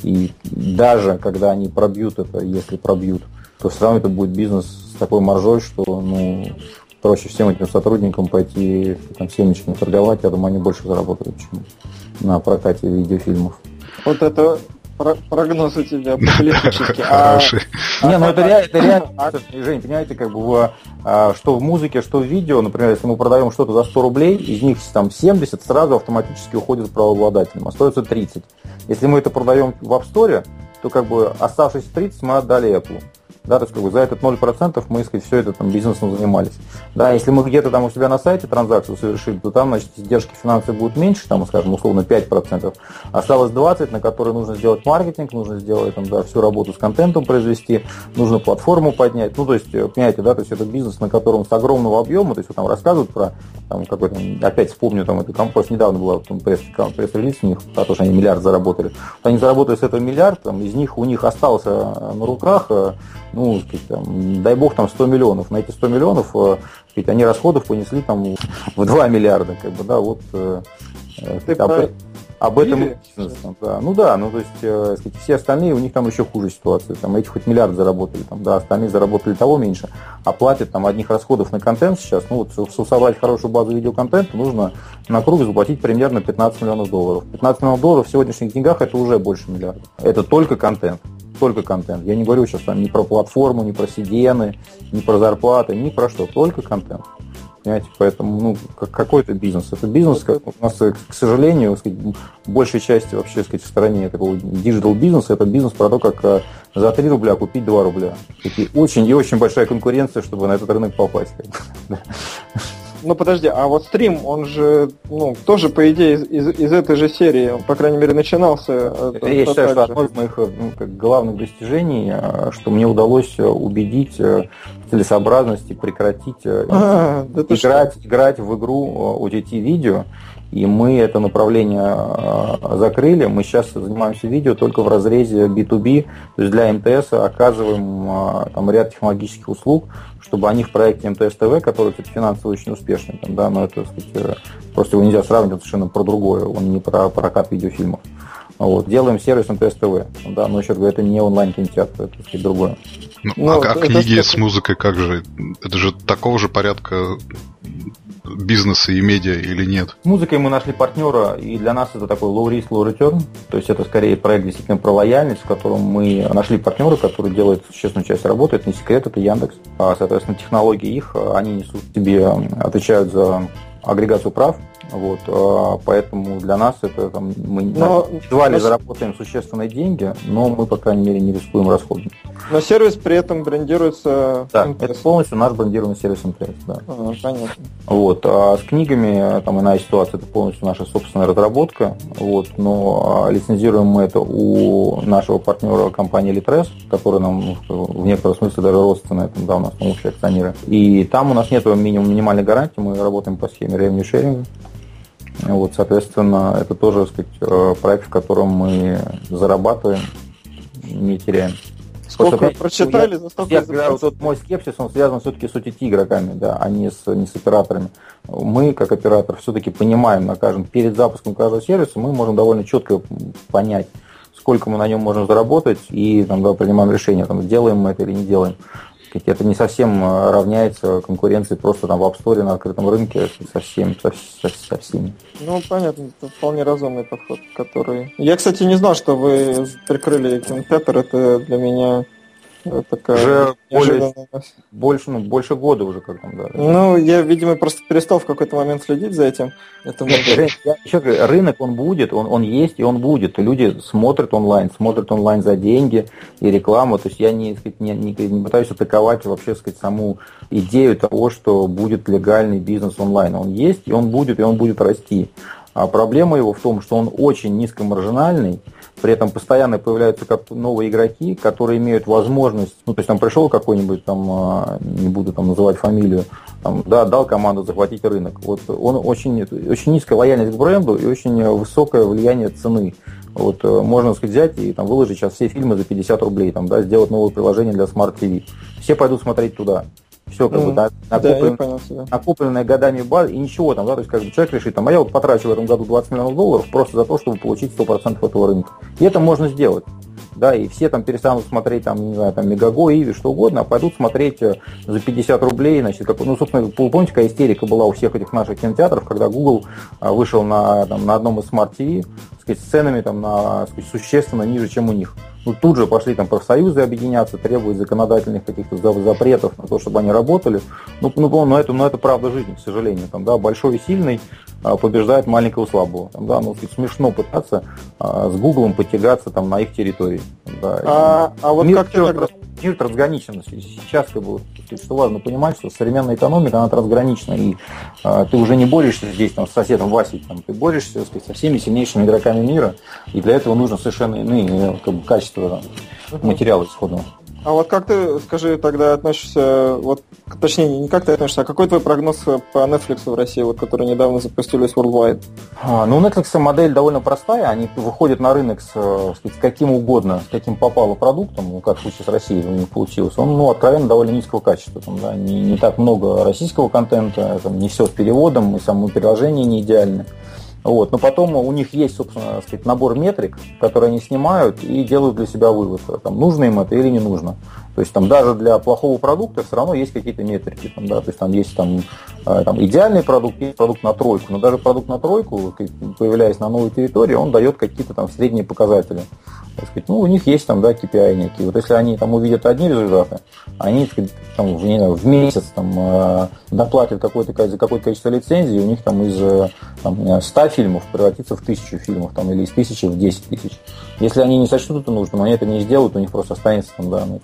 И даже когда они пробьют это, если пробьют, то все равно это будет бизнес с такой маржой, что ну, проще всем этим сотрудникам пойти там, семечками торговать, я думаю, они больше заработают, чем на прокате видеофильмов. Вот это прогноз у тебя [LAUGHS] апокалиптический. А, не, ну это реально, это реально, Жень, понимаете, как бы а, что в музыке, что в видео, например, если мы продаем что-то за 100 рублей, из них там 70 сразу автоматически уходит с правообладателем, остается 30. Если мы это продаем в App Store, то как бы оставшиеся 30 мы отдали Apple да, то есть как бы за этот 0% мы, сказать, все это там бизнесом занимались. Да, если мы где-то там у себя на сайте транзакцию совершили, то там, значит, издержки финансовые будут меньше, там, скажем, условно 5%. Осталось 20, на которые нужно сделать маркетинг, нужно сделать там, да, всю работу с контентом произвести, нужно платформу поднять. Ну, то есть, э, понимаете, да, то есть это бизнес, на котором с огромного объема, то есть вот там рассказывают про там какой-то, опять вспомню, там, это компост недавно была пресс-релиз у них, про то, что они миллиард заработали. Они заработали с этого миллиард, там, из них у них остался э, на руках э, ну, сказать, там, дай бог, там 100 миллионов. На эти 100 миллионов э, сказать, они расходов понесли там в 2 миллиарда, как бы, да, вот э, Ты об, про... об этом да. Ну да, ну то есть э, сказать, все остальные, у них там еще хуже ситуация. Там эти хоть миллиард заработали, там, да, остальные заработали того меньше, а платят там одних расходов на контент сейчас, ну вот, чтобы собрать хорошую базу видеоконтента, нужно на круг заплатить примерно 15 миллионов долларов. 15 миллионов долларов в сегодняшних деньгах это уже больше миллиарда. Это только контент только контент. Я не говорю сейчас там ни про платформу, ни про CDN, ни про зарплаты, ни про что, только контент. Понимаете, поэтому, ну, какой это бизнес? Это бизнес, как у нас, к сожалению, сказать, большей части вообще, сказать, в стороне такого digital бизнеса, это бизнес про то, как э, за 3 рубля купить 2 рубля. И очень и очень большая конкуренция, чтобы на этот рынок попасть. [LAUGHS] Ну подожди, а вот стрим, он же, ну, тоже, по идее, из, из, этой же серии, он, по крайней мере, начинался. Это, я считаю, что одно из моих ну, как, главных достижений, а, что мне удалось э, убедить э, целесообразности прекратить э, [LAUGHS] а, играть, играть в игру OTT-видео и мы это направление а, закрыли. Мы сейчас занимаемся видео только в разрезе B2B, то есть для МТС оказываем а, там, ряд технологических услуг, чтобы они в проекте МТС ТВ, который, кстати, финансово очень успешный, там, да, но это, сказать, просто его нельзя сравнивать совершенно про другое, он не про прокат видеофильмов. Вот. Делаем сервис МТС ТВ. Да, но еще говорю, это не онлайн-кинотеатр, это сказать, другое. Ну, ну, а, а книги с музыкой как же? Это же такого же порядка бизнеса и медиа или нет? Музыкой мы нашли партнера, и для нас это такой low risk, low return. То есть это скорее проект действительно про лояльность, в котором мы нашли партнера, который делает существенную часть работы. Это не секрет, это Яндекс. А, соответственно, технологии их, они несут себе, отвечают за агрегацию прав, вот, а, поэтому для нас это там, мы но, едва ли но... заработаем существенные деньги, но мы, по крайней мере, не рискуем расходами. Но сервис при этом брендируется Да, МТС. это полностью наш брендированный сервис МТС, да. А, понятно. Вот, а с книгами там иная ситуация, это полностью наша собственная разработка, вот, но а, лицензируем мы это у нашего партнера компании Litres, которая нам в некотором смысле даже родственная, там, да, у нас ну, общие акционеры. И там у нас нет минимум минимальной гарантии, мы работаем по схеме revenue sharing, вот, соответственно, это тоже сказать, э, проект, в котором мы зарабатываем, не теряем. Сколько Просто, прочитали, за столько я, я, вот мой скепсис, он связан все-таки с OTT игроками, да, а не с, не с операторами. Мы, как оператор, все-таки понимаем, на каждом, перед запуском каждого сервиса мы можем довольно четко понять, сколько мы на нем можем заработать, и там, да, принимаем решение, там, делаем мы это или не делаем это не совсем э, равняется конкуренции просто там в App Store на открытом рынке со всеми, со, со, со всеми. Ну, понятно, это вполне разумный подход, который... Я, кстати, не знал, что вы прикрыли кинотеатр, это для меня такая уже более, больше, ну, больше года уже как там, да. Ну, я, видимо, просто перестал в какой-то момент следить за этим. Это я еще говорю, рынок он будет, он, он есть и он будет. Люди смотрят онлайн, смотрят онлайн за деньги и рекламу. То есть я не, не, не, не пытаюсь атаковать вообще сказать, саму идею того, что будет легальный бизнес онлайн. Он есть, и он будет, и он будет расти. А проблема его в том, что он очень низкомаржинальный, при этом постоянно появляются как новые игроки, которые имеют возможность, ну, то есть там пришел какой-нибудь, там, а, не буду там называть фамилию, там, да, дал команду захватить рынок. Вот он очень, очень низкая лояльность к бренду и очень высокое влияние цены. Вот э, можно сказать, взять и там, выложить сейчас все фильмы за 50 рублей, там, да, сделать новое приложение для Smart TV. Все пойдут смотреть туда. Все как mm. бы накоплен, да, накопленная годами база, и ничего там, да, то есть как бы человек решит, там, а я вот потрачу в этом году 20 миллионов долларов просто за то, чтобы получить 100% этого рынка. И это можно сделать да, и все там перестанут смотреть, там, не знаю, там, Мегаго, Иви, что угодно, а пойдут смотреть э, за 50 рублей, значит, как, ну, собственно, помните, какая истерика была у всех этих наших кинотеатров, когда Google э, вышел на, там, на одном из Smart TV, сказать, с ценами там, на, сказать, существенно ниже, чем у них. Ну, тут же пошли там профсоюзы объединяться, требовать законодательных каких-то запретов на то, чтобы они работали. Ну, ну но, это, но это правда жизни, к сожалению. Там, да, большой и сильный а, побеждает маленького слабого. Там, да, ну, смешно пытаться а, с Гуглом потягаться там, на их территории. Да. А, а вот мир, как ты тогда... Мир трансграничен. Сейчас, как бы, что важно понимать, что современная экономика, она трансгранична, и а, ты уже не борешься здесь там, с соседом Васей, там, ты борешься сказать, со всеми сильнейшими игроками мира, и для этого нужно совершенно иные как бы, качества материала исходного. А вот как ты, скажи, тогда относишься, вот, точнее, не как ты относишься, а какой твой прогноз по Netflix в России, вот, который недавно запустились Worldwide? А, ну, у Netflix модель довольно простая, они выходят на рынок с, э, с каким угодно, с каким попало продуктом, ну, как в случае с Россией у них получилось, он, ну, откровенно довольно низкого качества, там, да, не, не так много российского контента, там, не все с переводом, и само приложение не идеальное. Вот. Но потом у них есть, собственно, сказать, набор метрик, которые они снимают и делают для себя вывод, там, нужно им это или не нужно. То есть там даже для плохого продукта все равно есть какие-то метрики. Там, да, то есть там есть там, э, там идеальный продукт, есть продукт на тройку. Но даже продукт на тройку, появляясь на новой территории, он дает какие-то там средние показатели так сказать, ну, у них есть там, да, KPI некие. Вот если они там увидят одни результаты, они, так сказать, там, в, не в месяц там, э, доплатят какое-то, за какое-то количество лицензий, у них там из э, там, 100 фильмов превратится в тысячу фильмов, там, или из тысячи в 10 тысяч. Если они не сочтут это нужным, они это не сделают, у них просто останется там, да, ну,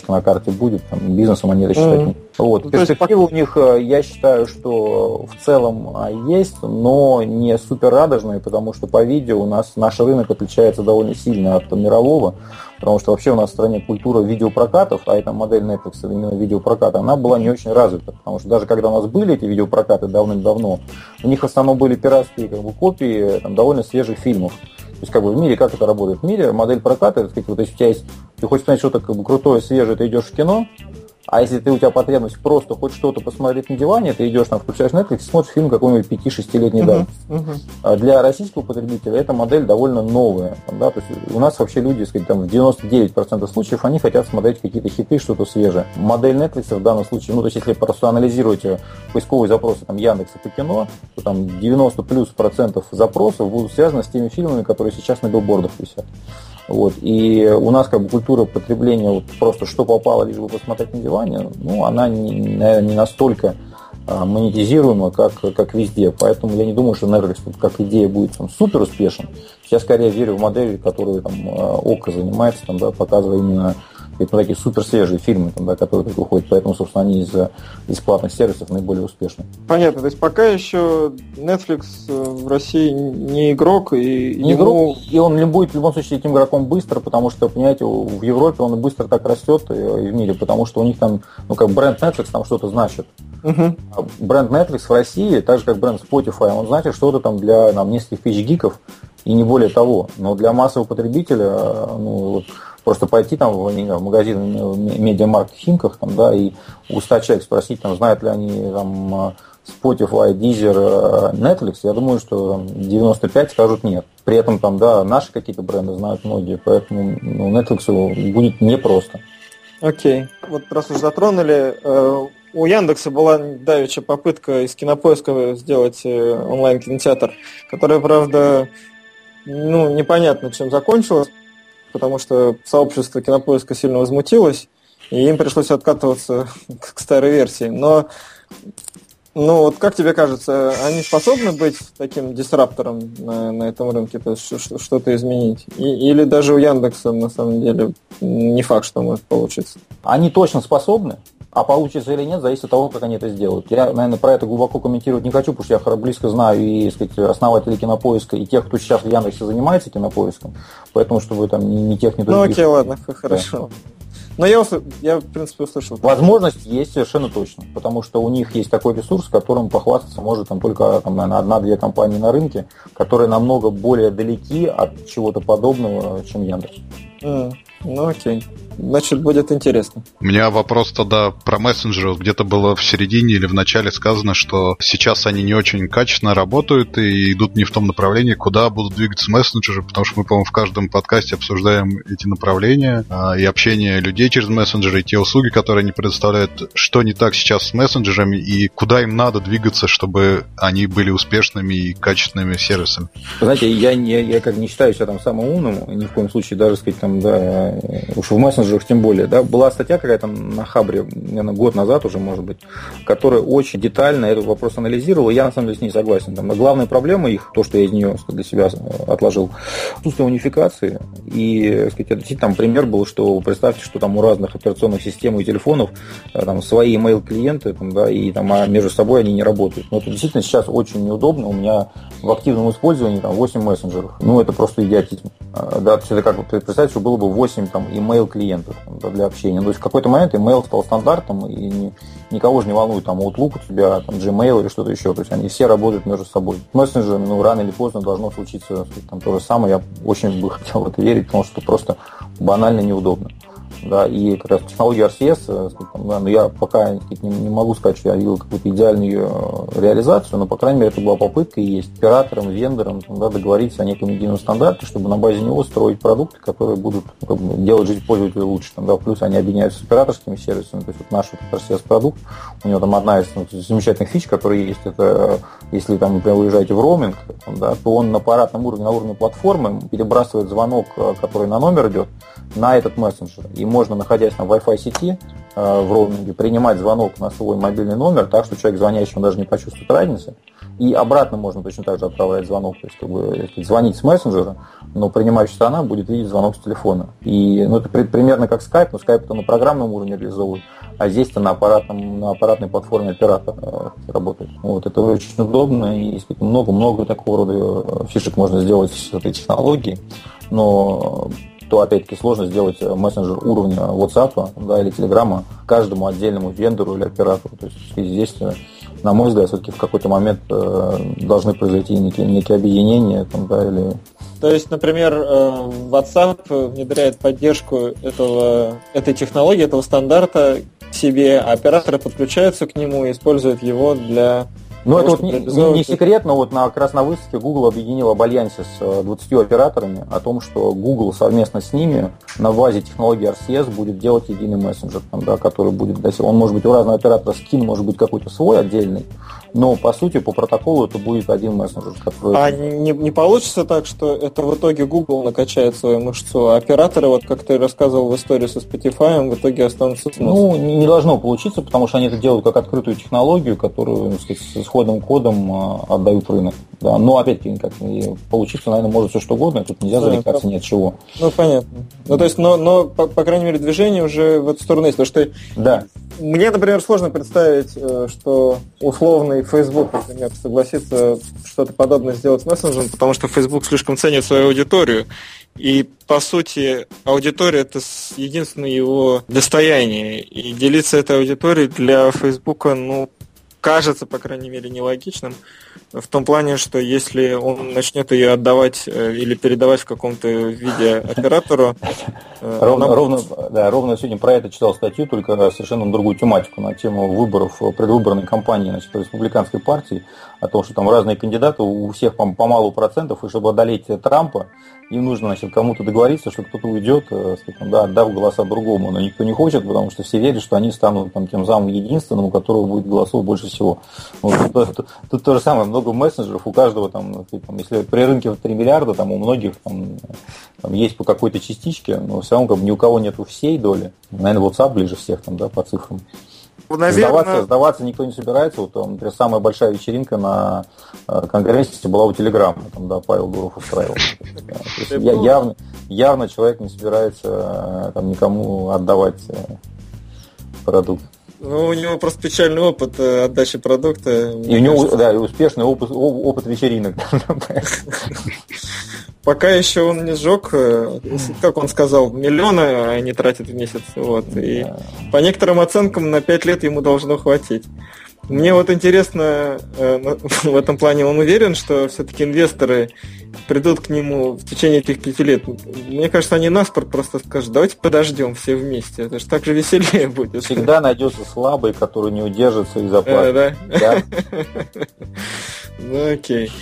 галочка на карте будет, там, бизнесом они это считать mm-hmm. Вот. Ну, Перспективы есть... у них, э, я считаю, что в целом а, есть, но не супер радужные, потому что по видео у нас наш рынок отличается довольно сильно от мирового, потому что вообще у нас в стране культура видеопрокатов, а эта модель Netflix, именно видеопроката, она была не очень развита, потому что даже когда у нас были эти видеопрокаты давным-давно, у них в основном были пиратские как бы, копии там, довольно свежих фильмов. То есть как бы в мире как это работает? В мире модель проката, так сказать, вот если у тебя есть, ты хочешь посмотреть что-то как бы крутое, свежее, ты идешь в кино, а если ты у тебя потребность просто хоть что-то посмотреть на диване, ты идешь там, включаешь Netflix, смотришь фильм какой-нибудь 5-6-летней давности. Uh-huh, uh-huh. Для российского потребителя эта модель довольно новая. Да, то есть у нас вообще люди, сказать, там, в 99% случаев они хотят смотреть какие-то хиты, что-то свежее. Модель Netflix в данном случае, ну, то есть если просто анализируете поисковые запросы там, Яндекса по кино, то там 90 плюс процентов запросов будут связаны с теми фильмами, которые сейчас на билбордах висят. Вот. И у нас как бы культура потребления вот просто что попало, лишь бы посмотреть на диване, ну, она, наверное, не настолько а, монетизируема, как, как везде. Поэтому я не думаю, что Netflix как идея будет там, супер успешен. Я скорее верю в модель, которую там, а, ОКО занимается, там, да, показывая именно это такие супер свежие фильмы, там, да, которые только выходят, поэтому, собственно, они из, из платных сервисов наиболее успешны. Понятно, то есть пока еще Netflix э, в России не игрок, и не ему... игрок, и он не будет в любом случае этим игроком быстро, потому что, понимаете, в Европе он быстро так растет э, и в мире, потому что у них там, ну, как бренд Netflix там что-то значит. Uh-huh. Бренд Netflix в России, так же как бренд Spotify, он значит что-то там для нам, нескольких тысяч гиков, и не более того. Но для массового потребителя, э, ну, вот, Просто пойти там в, магазин Медиамаркт Химках там, да, и у 100 человек спросить, там, знают ли они там, Spotify, Deezer, Netflix, я думаю, что там, 95 скажут нет. При этом там, да, наши какие-то бренды знают многие, поэтому ну, Netflix будет непросто. Окей. Okay. Вот раз уж затронули, э, у Яндекса была давеча попытка из кинопоиска сделать э, онлайн-кинотеатр, которая, правда, ну, непонятно, чем закончилась, потому что сообщество кинопоиска сильно возмутилось, и им пришлось откатываться [LAUGHS] к старой версии. Но ну вот как тебе кажется, они способны быть таким дисраптором на, на этом рынке, то есть что-то изменить? И, или даже у Яндекса на самом деле не факт, что может получиться? Они точно способны, А получится или нет, зависит от того, как они это сделают. Я, наверное, про это глубоко комментировать не хочу, потому что я близко знаю и сказать, основателей кинопоиска, и тех, кто сейчас в Яндексе занимается кинопоиском. Поэтому, чтобы там ни, тех, ни других. Ну окей, ладно, хорошо. Да. Но я, я, в принципе, услышал. Возможность есть совершенно точно, потому что у них есть такой ресурс, которым похвастаться может там, только там, наверное, одна-две компании на рынке, которые намного более далеки от чего-то подобного, чем Яндекс. Mm, ну окей. Значит, будет интересно. У меня вопрос тогда про мессенджеры. Где-то было в середине или в начале сказано, что сейчас они не очень качественно работают и идут не в том направлении, куда будут двигаться мессенджеры, потому что мы, по-моему, в каждом подкасте обсуждаем эти направления а, и общение людей через мессенджеры, и те услуги, которые они предоставляют. Что не так сейчас с мессенджерами и куда им надо двигаться, чтобы они были успешными и качественными сервисами? знаете, я, я, я как не считаю себя там самым умным, ни в коем случае даже сказать там, да, уж в мессенджерах тем более. Да, была статья какая-то на Хабре, наверное, год назад уже, может быть, которая очень детально этот вопрос анализировала. Я, на самом деле, с ней согласен. Там, главная проблема их, то, что я из нее для себя э, отложил, отсутствие унификации. И, сказать, действительно, там пример был, что представьте, что там у разных операционных систем и телефонов э, там свои email клиенты да, и там, а между собой они не работают. Но это действительно сейчас очень неудобно. У меня в активном использовании там 8 мессенджеров. Ну, это просто идиотизм. А, да, это как представьте, что было бы 8 там email клиентов для общения. Ну, то есть в какой-то момент email стал стандартом, и никого же не волнует там Outlook у тебя, там Gmail или что-то еще. То есть они все работают между собой. Мессенджерами, ну, рано или поздно должно случиться там, то же самое. Я очень бы хотел в это верить, потому что просто банально неудобно да, и как раз технология RCS, э, но я пока не, могу сказать, что я видел какую-то идеальную э, реализацию, но, по крайней мере, это была попытка, и есть операторам, вендорам там, да, договориться о неком едином стандарте, чтобы на базе него строить продукты, которые будут ну, как бы, делать жизнь пользователя лучше. Там, да, плюс они объединяются с операторскими сервисами, то есть вот наш вот RCS-продукт, у него там одна из ну, замечательных фич, которые есть, это если там, например, вы уезжаете в роуминг, там, да, то он на аппаратном уровне, на уровне платформы перебрасывает звонок, э, который на номер идет, на этот мессенджер. И можно, находясь на Wi-Fi сети э, в роуминге, принимать звонок на свой мобильный номер, так что человек звонящий, он даже не почувствует разницы. И обратно можно точно так же отправлять звонок, то есть как бы сказать, звонить с мессенджера, но принимающая сторона будет видеть звонок с телефона. И ну, это при, примерно как Skype, но Skype это на программном уровне реализовывают, а здесь-то на, аппаратном, на аппаратной платформе оператор э, работает. Вот, это очень удобно, и много-много такого рода э, фишек можно сделать с этой технологией, но то опять-таки сложно сделать мессенджер уровня WhatsApp да, или Telegram каждому отдельному вендору или оператору. То есть здесь, на мой взгляд, все-таки в какой-то момент э, должны произойти некие, некие объединения там, да, или то есть, например, э, WhatsApp внедряет поддержку этого, этой технологии, этого стандарта себе, а операторы подключаются к нему и используют его для ну, это вот не, не, не секрет, но вот на, как раз на выставке Google объединил об альянсе с 20 э, операторами о том, что Google совместно с ними на базе технологии RCS будет делать единый мессенджер, там, да, который будет, он может быть у разного оператора скин может быть какой-то свой отдельный, но по сути по протоколу это будет один мессенджер. Который... А не, не получится так, что это в итоге Google накачает свою мышцу, а операторы, вот как ты рассказывал в истории со Spotify, в итоге останутся с Ну, не, не должно получиться, потому что они это делают как открытую технологию, которую, так сказать, исходным кодом а, отдают рынок. Да. Но опять-таки, как получиться, наверное, может все что угодно, тут нельзя зарекаться ни от чего. Ну, понятно. Ну, то есть, но, но по, по крайней мере, движение уже в эту сторону есть. Потому что да. мне, например, сложно представить, э, что условный Facebook, например, согласится что-то подобное сделать с мессенджером, потому что Facebook слишком ценит свою аудиторию. И, по сути, аудитория – это единственное его достояние. И делиться этой аудиторией для Facebook, ну, кажется, по крайней мере, нелогичным, в том плане, что если он начнет ее отдавать э, или передавать в каком-то виде оператору... Э, ровно, она... ровно, да, ровно сегодня про это читал статью, только совершенно на другую тематику, на тему выборов предвыборной кампании значит, республиканской партии, о том, что там разные кандидаты, у всех по, по малу процентов, и чтобы одолеть Трампа, им нужно значит, кому-то договориться, что кто-то уйдет, э, скажем, да, отдав голоса другому, но никто не хочет, потому что все верят, что они станут там, тем самым единственным, у которого будет голосов больше всего. Вот, тут, тут, тут то же самое, много мессенджеров, у каждого там, там если при рынке в 3 миллиарда, там у многих там, там есть по какой-то частичке, но равно как бы, ни у кого нету всей доли. Наверное, WhatsApp ближе всех там, да, по цифрам. Наверное... Сдаваться, сдаваться никто не собирается. Вот, например, самая большая вечеринка на э, конгрессе была у Телеграма. Там, да, Павел Гуров устраивал. Явно, явно человек не собирается э, там, никому отдавать э, продукт. Ну, у него просто печальный опыт отдачи продукта. И у него, кажется. да, и успешный опыт, опыт вечеринок. [LAUGHS] Пока еще он не сжег, э, как он сказал, миллионы они тратят в месяц. Вот. И по некоторым оценкам на 5 лет ему должно хватить. Мне вот интересно, э, [LAUGHS] в этом плане он уверен, что все-таки инвесторы придут к нему в течение этих пяти лет. Мне кажется, они наспорт просто скажут, давайте подождем все вместе. Это же так же веселее [LAUGHS] будет. Всегда найдется слабый, который не удержится и заплатит. Э, да? [LAUGHS] Ну окей.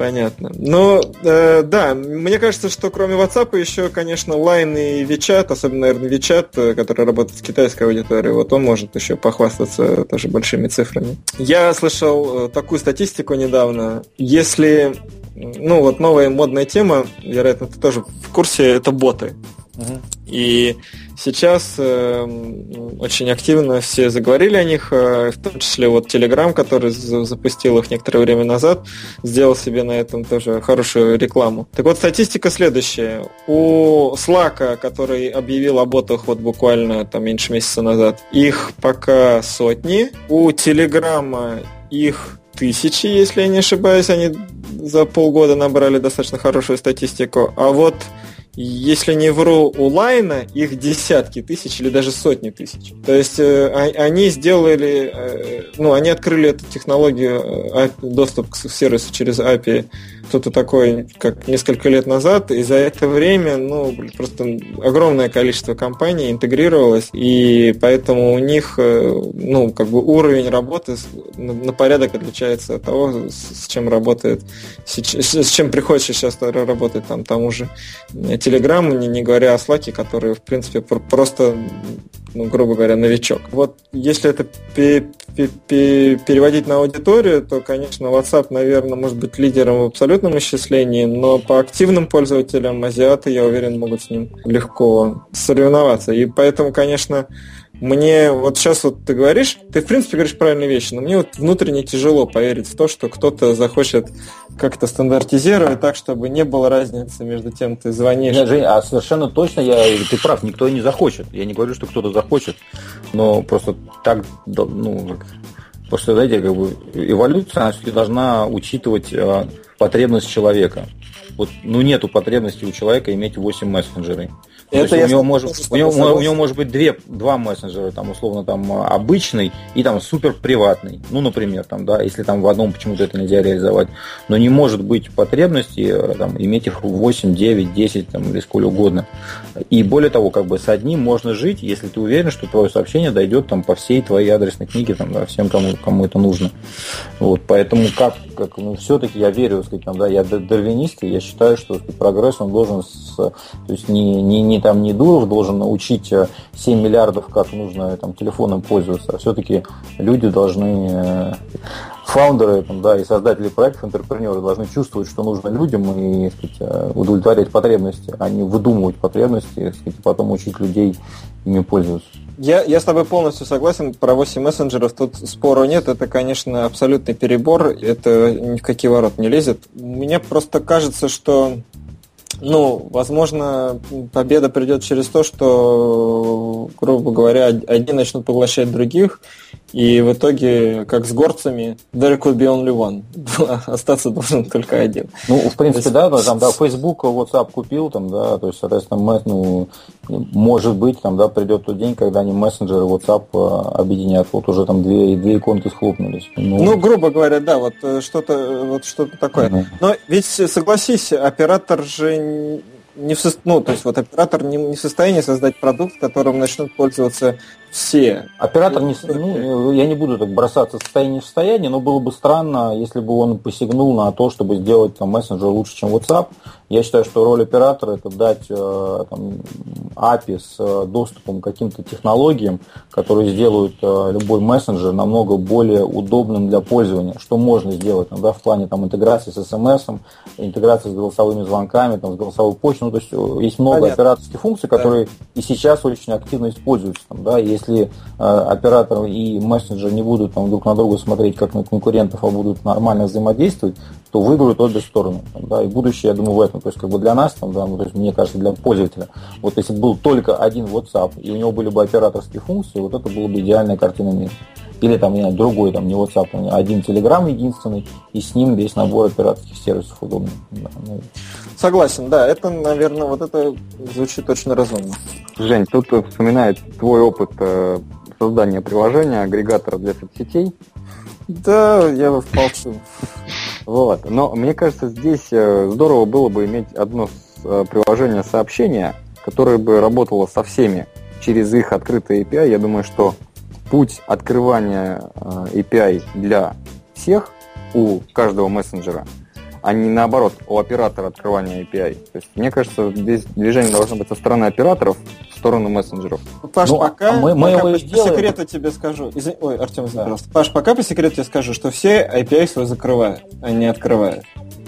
Понятно. Но э, да, мне кажется, что кроме WhatsApp еще, конечно, Line и WeChat, особенно, наверное, WeChat, э, который работает с китайской аудиторией, вот он может еще похвастаться тоже большими цифрами. Я слышал э, такую статистику недавно. Если, ну вот новая модная тема, вероятно, ты тоже в курсе, это боты. И сейчас э, очень активно все заговорили о них, э, в том числе вот Telegram, который запустил их некоторое время назад, сделал себе на этом тоже хорошую рекламу. Так вот, статистика следующая. У Slack, который объявил о ботах вот буквально там меньше месяца назад, их пока сотни. У Telegram их тысячи, если я не ошибаюсь, они за полгода набрали достаточно хорошую статистику. А вот если не вру, у Лайна их десятки тысяч или даже сотни тысяч. То есть э, они сделали, э, ну, они открыли эту технологию э, доступ к сервису через API что-то такое, как несколько лет назад, и за это время, ну, просто огромное количество компаний интегрировалось, и поэтому у них, э, ну, как бы уровень работы на порядок отличается от того, с чем работает, с чем приходится сейчас работать там тому же Telegram, не, не говоря о Slack, который, в принципе, просто ну, грубо говоря, новичок. Вот если это переводить на аудиторию, то, конечно, WhatsApp, наверное, может быть лидером в абсолютном исчислении, но по активным пользователям азиаты, я уверен, могут с ним легко соревноваться. И поэтому, конечно, мне вот сейчас вот ты говоришь, ты в принципе говоришь правильные вещи, но мне вот внутренне тяжело поверить в то, что кто-то захочет как-то стандартизировать так, чтобы не было разницы между тем, ты звонишь. Нет, Жень, а совершенно точно я, ты прав, никто не захочет. Я не говорю, что кто-то захочет, но просто так, ну, что, знаете, как бы эволюция, она должна учитывать э, потребность человека. Вот, ну, нету потребности у человека иметь 8 мессенджеров. Это у, него может, у, него, у него может быть две, два мессенджера, там, условно, там, обычный и там супер приватный. Ну, например, там, да, если там в одном почему-то это нельзя реализовать. Но не может быть потребности э, там, иметь их 8, 9, 10 там, или сколь угодно. И более того, как бы с одним можно жить, если ты уверен, что твое сообщение дойдет там по всей твоей адресной книге, там, да, всем, кому, кому это нужно. Вот, поэтому как, как ну, все-таки я верю, сказать, там, да, я дарвинист, и я считаю, что сказать, прогресс он должен с, то есть не, не, не там не Дуров должен научить 7 э, миллиардов, как нужно там, телефоном пользоваться, а все-таки люди должны, э, фаундеры там, да, и создатели проектов, интерпренеры должны чувствовать, что нужно людям и сказать, э, удовлетворять потребности, а не выдумывать потребности, сказать, и потом учить людей ими пользоваться. Я, я с тобой полностью согласен. Про 8 мессенджеров тут спору нет. Это, конечно, абсолютный перебор. Это ни в какие ворот не лезет. Мне просто кажется, что ну, возможно, победа придет через то, что, грубо говоря, одни начнут поглощать других, и в итоге, как с горцами, there could be only one. [LAUGHS] Остаться должен только один. Ну, в принципе, да, там, да, Facebook, WhatsApp купил, там, да, то есть, соответственно, ну, может быть, там, да, придет тот день, когда они мессенджеры WhatsApp э, объединят. Вот уже там две, две иконки схлопнулись. Ну, ну грубо говоря, да, вот э, что-то вот что-то такое. Mm-hmm. Но ведь, согласись, оператор же не в, ну, то есть вот оператор не, не в состоянии создать продукт, которым начнут пользоваться все. Оператор не, ну, я не буду так бросаться с состояния в состояние, но было бы странно, если бы он посягнул на то, чтобы сделать там, мессенджер лучше, чем WhatsApp. Я считаю, что роль оператора это дать э, там, API с э, доступом к каким-то технологиям, которые сделают э, любой мессенджер намного более удобным для пользования. Что можно сделать ну, да, в плане там, интеграции с смс, интеграции с голосовыми звонками, там, с голосовой почтой. Ну, то есть есть много Понятно. операторских функций, которые да. и сейчас очень активно используются. Там, да, есть если э, оператор и мессенджер не будут там, друг на друга смотреть как на конкурентов, а будут нормально взаимодействовать, то выиграют обе стороны. Да, и будущее, я думаю, в этом. То есть, как бы для нас, там, да, ну, то есть, мне кажется, для пользователя, вот если был только один WhatsApp, и у него были бы операторские функции, вот это была бы идеальная картина мира. Или там, не знаю, другой, там, не WhatsApp, а один Telegram единственный, и с ним весь набор операторских сервисов удобный. Да, ну. Согласен, да, это, наверное, вот это звучит очень разумно. Жень, тут вспоминает твой опыт э, создания приложения, агрегатора для соцсетей. Да, я молчу. Вот. Но мне кажется, здесь э, здорово было бы иметь одно э, приложение сообщения, которое бы работало со всеми через их открытый API. Я думаю, что путь открывания э, API для всех у каждого мессенджера, а не наоборот у оператора открывания API. То есть, мне кажется, здесь движение должно быть со стороны операторов в сторону мессенджеров. Паш, ну, пока, а мы, мы пока по, по секрету тебе скажу. Извини, ой, Артем, извини, да. пожалуйста. Паш, пока по секрету тебе скажу, что все API свои закрывают, а не открывают.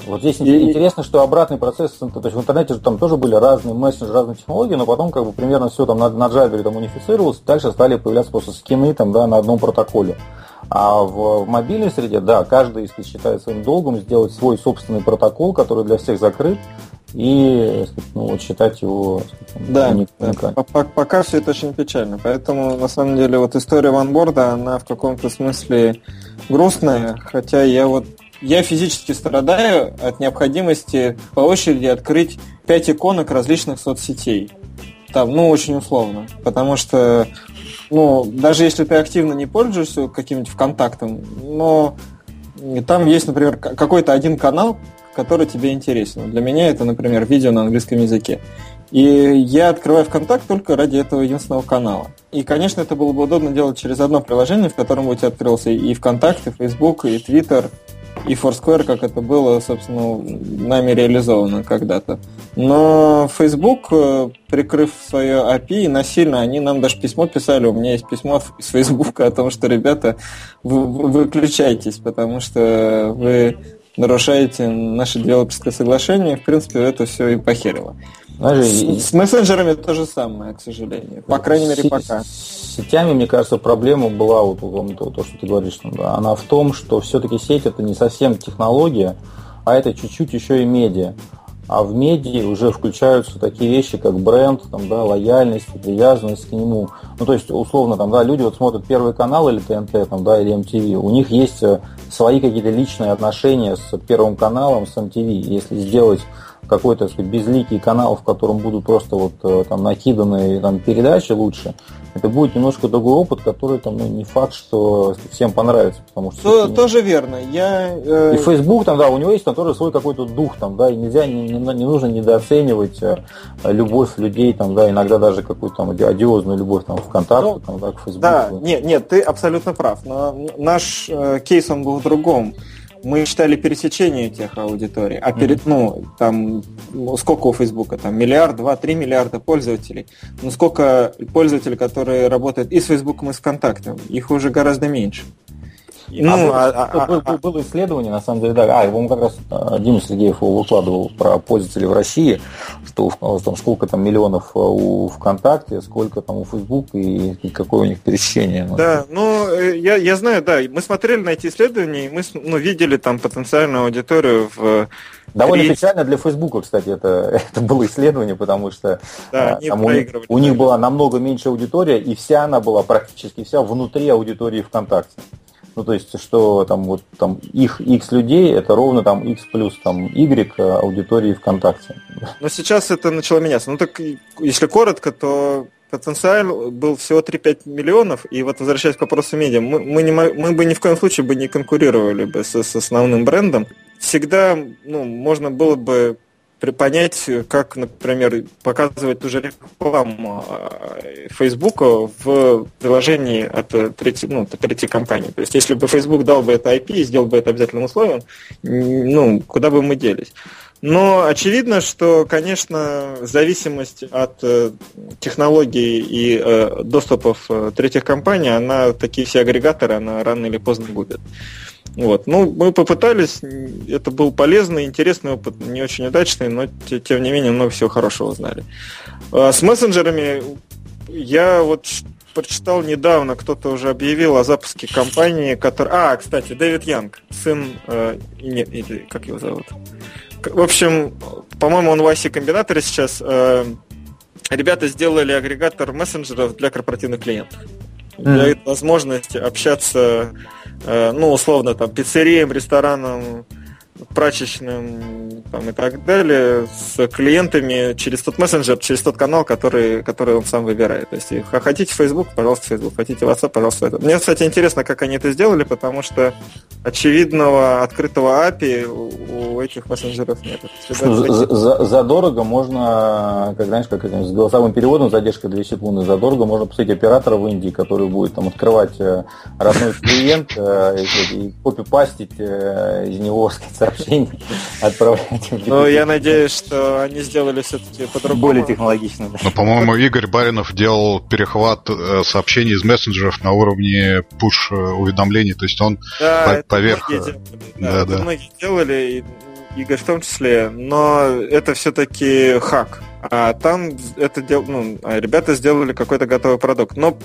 Вот здесь и... интересно, что обратный процесс, то есть в интернете же там тоже были разные мессенджеры, разные технологии, но потом как бы примерно все там на, на Java там унифицировалось, дальше стали появляться просто скины там, да, на одном протоколе. А в, в мобильной среде, да, каждый если считает своим долгом сделать свой собственный протокол, который для всех закрыт, и ну, вот считать его да, да. Пока все это очень печально. Поэтому, на самом деле, вот история ванборда, она в каком-то смысле грустная, хотя я вот я физически страдаю от необходимости по очереди открыть 5 иконок различных соцсетей. Там, ну, очень условно. Потому что, ну, даже если ты активно не пользуешься каким-нибудь ВКонтактом, но там есть, например, какой-то один канал, который тебе интересен. Для меня это, например, видео на английском языке. И я открываю ВКонтакт только ради этого единственного канала. И, конечно, это было бы удобно делать через одно приложение, в котором у тебя открылся и ВКонтакт, и Facebook, и Twitter, и Foursquare, как это было, собственно, нами реализовано когда-то. Но Facebook, э, прикрыв свое API, насильно, они нам даже письмо писали, у меня есть письмо [LAUGHS] из Facebook о том, что, ребята, вы, выключайтесь, потому что вы нарушаете наше девелоперское соглашение, в принципе, это все и похерило. Знаешь, с, с мессенджерами то же самое, к сожалению. По крайней мере, пока. С сетями, мне кажется, проблема была, вот, то, то, что ты говоришь, да, она в том, что все-таки сеть это не совсем технология, а это чуть-чуть еще и медиа. А в медиа уже включаются такие вещи, как бренд, там, да, лояльность, привязанность к нему. Ну, то есть, условно, там, да, люди вот смотрят Первый канал или ТНТ, там, да, или MTV, у них есть э, свои какие-то личные отношения с Первым каналом, с MTV. Если сделать какой-то сказать, безликий канал, в котором будут просто вот э, там накиданы там, передачи лучше, это будет немножко другой опыт, который там ну, не факт, что всем понравится, потому что То, тоже верно. Я э... и Facebook там, да, у него есть там тоже свой какой-то дух там, да, и нельзя не, не, не нужно недооценивать э, любовь людей там, да, иногда даже какую-то там одиозную любовь там ВКонтакте, ну, там, да, к Facebook. Да, нет, нет, ты абсолютно прав, но наш э, кейс он был в другом мы считали пересечение тех аудиторий, а перед, ну, там, сколько у Фейсбука, там, миллиард, два, три миллиарда пользователей, ну, сколько пользователей, которые работают и с Фейсбуком, и с ВКонтактом, их уже гораздо меньше. Ну, а, а, а, а, было исследование, на самом деле, да, а, его как раз а, Дима Сергеев выкладывал про пользователей в России, что там, сколько там миллионов а, у ВКонтакте, сколько там у Facebook и, и какое у них пересечение. Да, ну, э, я, я знаю, да, мы смотрели на эти исследования, и мы ну, видели там потенциальную аудиторию в Довольно 30... печально для Фейсбука, кстати, это, [LAUGHS] это было исследование, потому что да, там у, них, у них была намного меньше аудитория, и вся она была практически вся внутри аудитории ВКонтакте. Ну, то есть, что там вот там их X людей, это ровно там X плюс там Y аудитории ВКонтакте. Но сейчас это начало меняться. Ну, так если коротко, то потенциал был всего 3-5 миллионов, и вот возвращаясь к вопросу медиа, мы, мы, не, мы бы ни в коем случае бы не конкурировали бы с, с основным брендом. Всегда ну, можно было бы понять, как, например, показывать ту же рекламу Facebook а, в приложении от третьей, ну, от третьей компании. То есть, если бы Facebook дал бы это IP и сделал бы это обязательным условием, ну, куда бы мы делись. Но очевидно, что, конечно, зависимость от э, технологий и э, доступов э, третьих компаний, она такие все агрегаторы, она рано или поздно губит. Вот. Ну, мы попытались, это был полезный, интересный опыт, не очень удачный, но тем не менее много всего хорошего узнали. А с мессенджерами я вот прочитал недавно, кто-то уже объявил о запуске компании, которая... А, кстати, Дэвид Янг, сын... Э, нет, или как его зовут? В общем, по-моему, он в IC комбинаторе сейчас. Э, ребята сделали агрегатор мессенджеров для корпоративных клиентов. Mm. Дает возможность общаться, ну, условно, там, пиццериям, ресторанам, прачечным там, и так далее с клиентами через тот мессенджер, через тот канал, который, который он сам выбирает. То есть, хотите Facebook, пожалуйста, Facebook, хотите WhatsApp, пожалуйста, это. Мне, кстати, интересно, как они это сделали, потому что очевидного открытого API у, этих мессенджеров нет. За, задорого можно, как знаешь, как с голосовым переводом, задержка 2 секунды, задорого можно посмотреть оператора в Индии, который будет там открывать э, родной клиент э, и копипастить э, из него, [LAUGHS] сказать, сообщений отправлять. Ну, я надеюсь, что они сделали все-таки по-другому. Более технологично. Да. Ну, по-моему, Игорь Баринов делал перехват э, сообщений из мессенджеров на уровне push-уведомлений, то есть он да, поверх... Многие да, да, многие делали, и Игорь в том числе, но это все-таки хак. А там это дел... ну, а ребята сделали какой-то готовый продукт. Но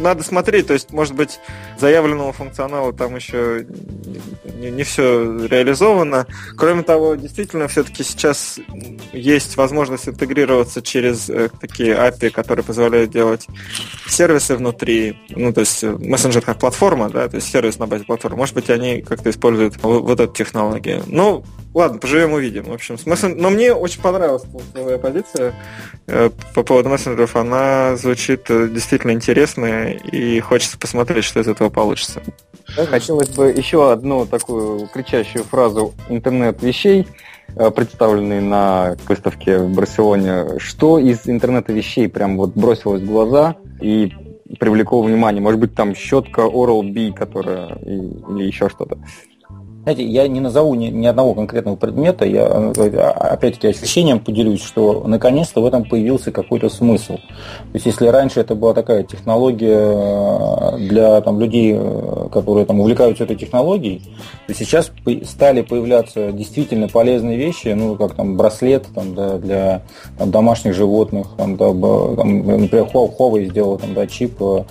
надо смотреть, то есть, может быть, заявленного функционала там еще не, не все реализовано. Кроме того, действительно, все-таки сейчас есть возможность интегрироваться через э, такие API, которые позволяют делать сервисы внутри, ну, то есть мессенджер как платформа, да, то есть сервис на базе платформы. Может быть, они как-то используют вот, вот эту технологию. Ну, ладно, поживем увидим. В общем, смысл... но мне очень понравилась твоя позиция э, по поводу мессенджеров. Она звучит э, действительно интересно, и хочется посмотреть, что из этого получится. Хотелось бы еще одну такую кричащую фразу «интернет вещей», э, представленный на выставке в Барселоне. Что из интернета вещей прям вот бросилось в глаза и привлекло внимание? Может быть, там щетка Oral-B, которая или еще что-то? Знаете, я не назову ни, ни одного конкретного предмета, я опять-таки ощущением поделюсь, что наконец-то в этом появился какой-то смысл. То есть если раньше это была такая технология э, для там, людей, э, которые там, увлекаются этой технологией, то сейчас стали появляться действительно полезные вещи, ну как там браслет там, да, для там, домашних животных, там, да, там, например, Huawei сделал там, да, чип, э,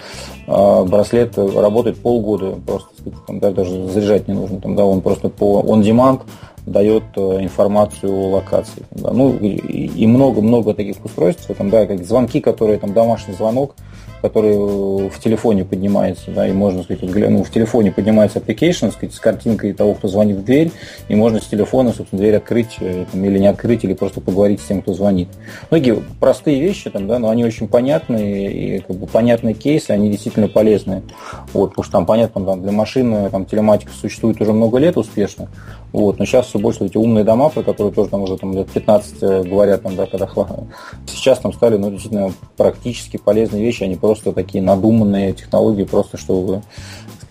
браслет работает полгода, просто там, да, даже заряжать не нужно, там, да, он просто по on-demand дает э, информацию о локации. Да. Ну и много-много таких устройств, там, да, как звонки, которые там домашний звонок, который в телефоне поднимается, да, и можно сказать, ну, в телефоне поднимается application, сказать, с картинкой того, кто звонит в дверь, и можно с телефона, собственно, дверь открыть э, там, или не открыть, или просто поговорить с тем, кто звонит. Многие простые вещи, там, да, но они очень понятные, и как бы понятные кейсы, они действительно полезные. Вот, потому что там, понятно, там, для машины там, телематика существует уже много лет успешно, вот, но сейчас все больше эти умные дома, про которые тоже там уже там, лет 15 э, говорят, там, да, когда сейчас там стали ну, действительно практически полезные вещи, они просто такие надуманные технологии, просто чтобы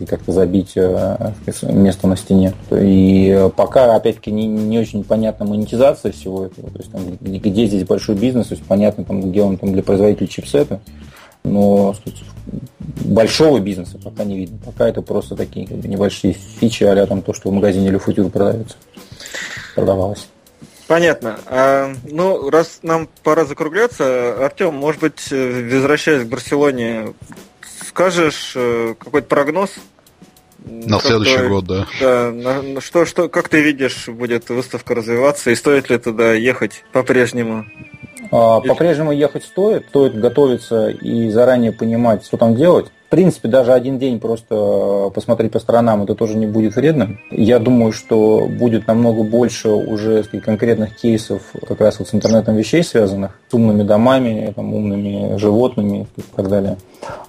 как-то забить э, место на стене. И пока, опять-таки, не, не очень понятна монетизация всего этого. То есть, там, где здесь большой бизнес, то есть понятно, там, где он там, для производителей чипсета, но сказать, большого бизнеса пока не видно. Пока это просто такие как бы, небольшие фичи, а там то, что в магазине или футюр продается, продавалось. Понятно. А, ну, раз нам пора закругляться, Артем, может быть, э, возвращаясь к Барселоне, скажешь э, какой-то прогноз? На следующий год, да. Да, на, что, что, как ты видишь, будет выставка развиваться, и стоит ли туда ехать по-прежнему? А, по-прежнему ехать стоит, стоит готовиться и заранее понимать, что там делать. В принципе, даже один день просто посмотреть по сторонам, это тоже не будет вредно. Я думаю, что будет намного больше уже конкретных кейсов как раз вот с интернетом вещей связанных, с умными домами, там, умными животными и так далее.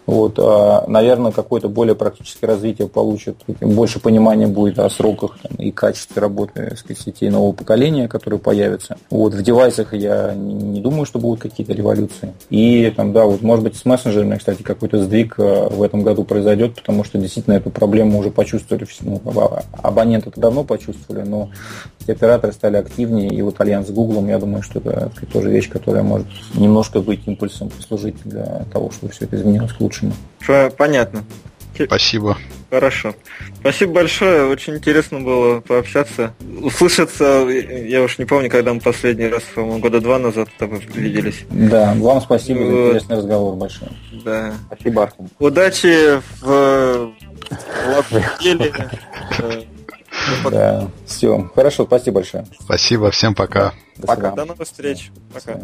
Вот, а, наверное, какое-то более практическое развитие получит, больше понимания будет о сроках там, и качестве работы сказать, сетей нового поколения, которые появятся. Вот, в девайсах я не думаю, что будут какие-то революции. И там, да, вот, может быть, с мессенджерами, кстати, какой-то сдвиг а, в этом году произойдет, потому что действительно эту проблему уже почувствовали, ну, абоненты это давно почувствовали, но операторы стали активнее, и вот альянс с Google, я думаю, что это сказать, тоже вещь, которая может немножко быть импульсом послужить для того, чтобы все это изменилось к лучшему. Понятно. Спасибо. Хорошо. Спасибо большое. Очень интересно было пообщаться. Услышаться, я уж не помню, когда мы последний раз, по-моему, года два назад тобой виделись. Да, вам спасибо за интересный разговор большой. Да. Спасибо, Артем. Удачи в, в деле. Да, все. Хорошо, спасибо большое. Спасибо, всем пока. До Пока. До новых встреч. Пока.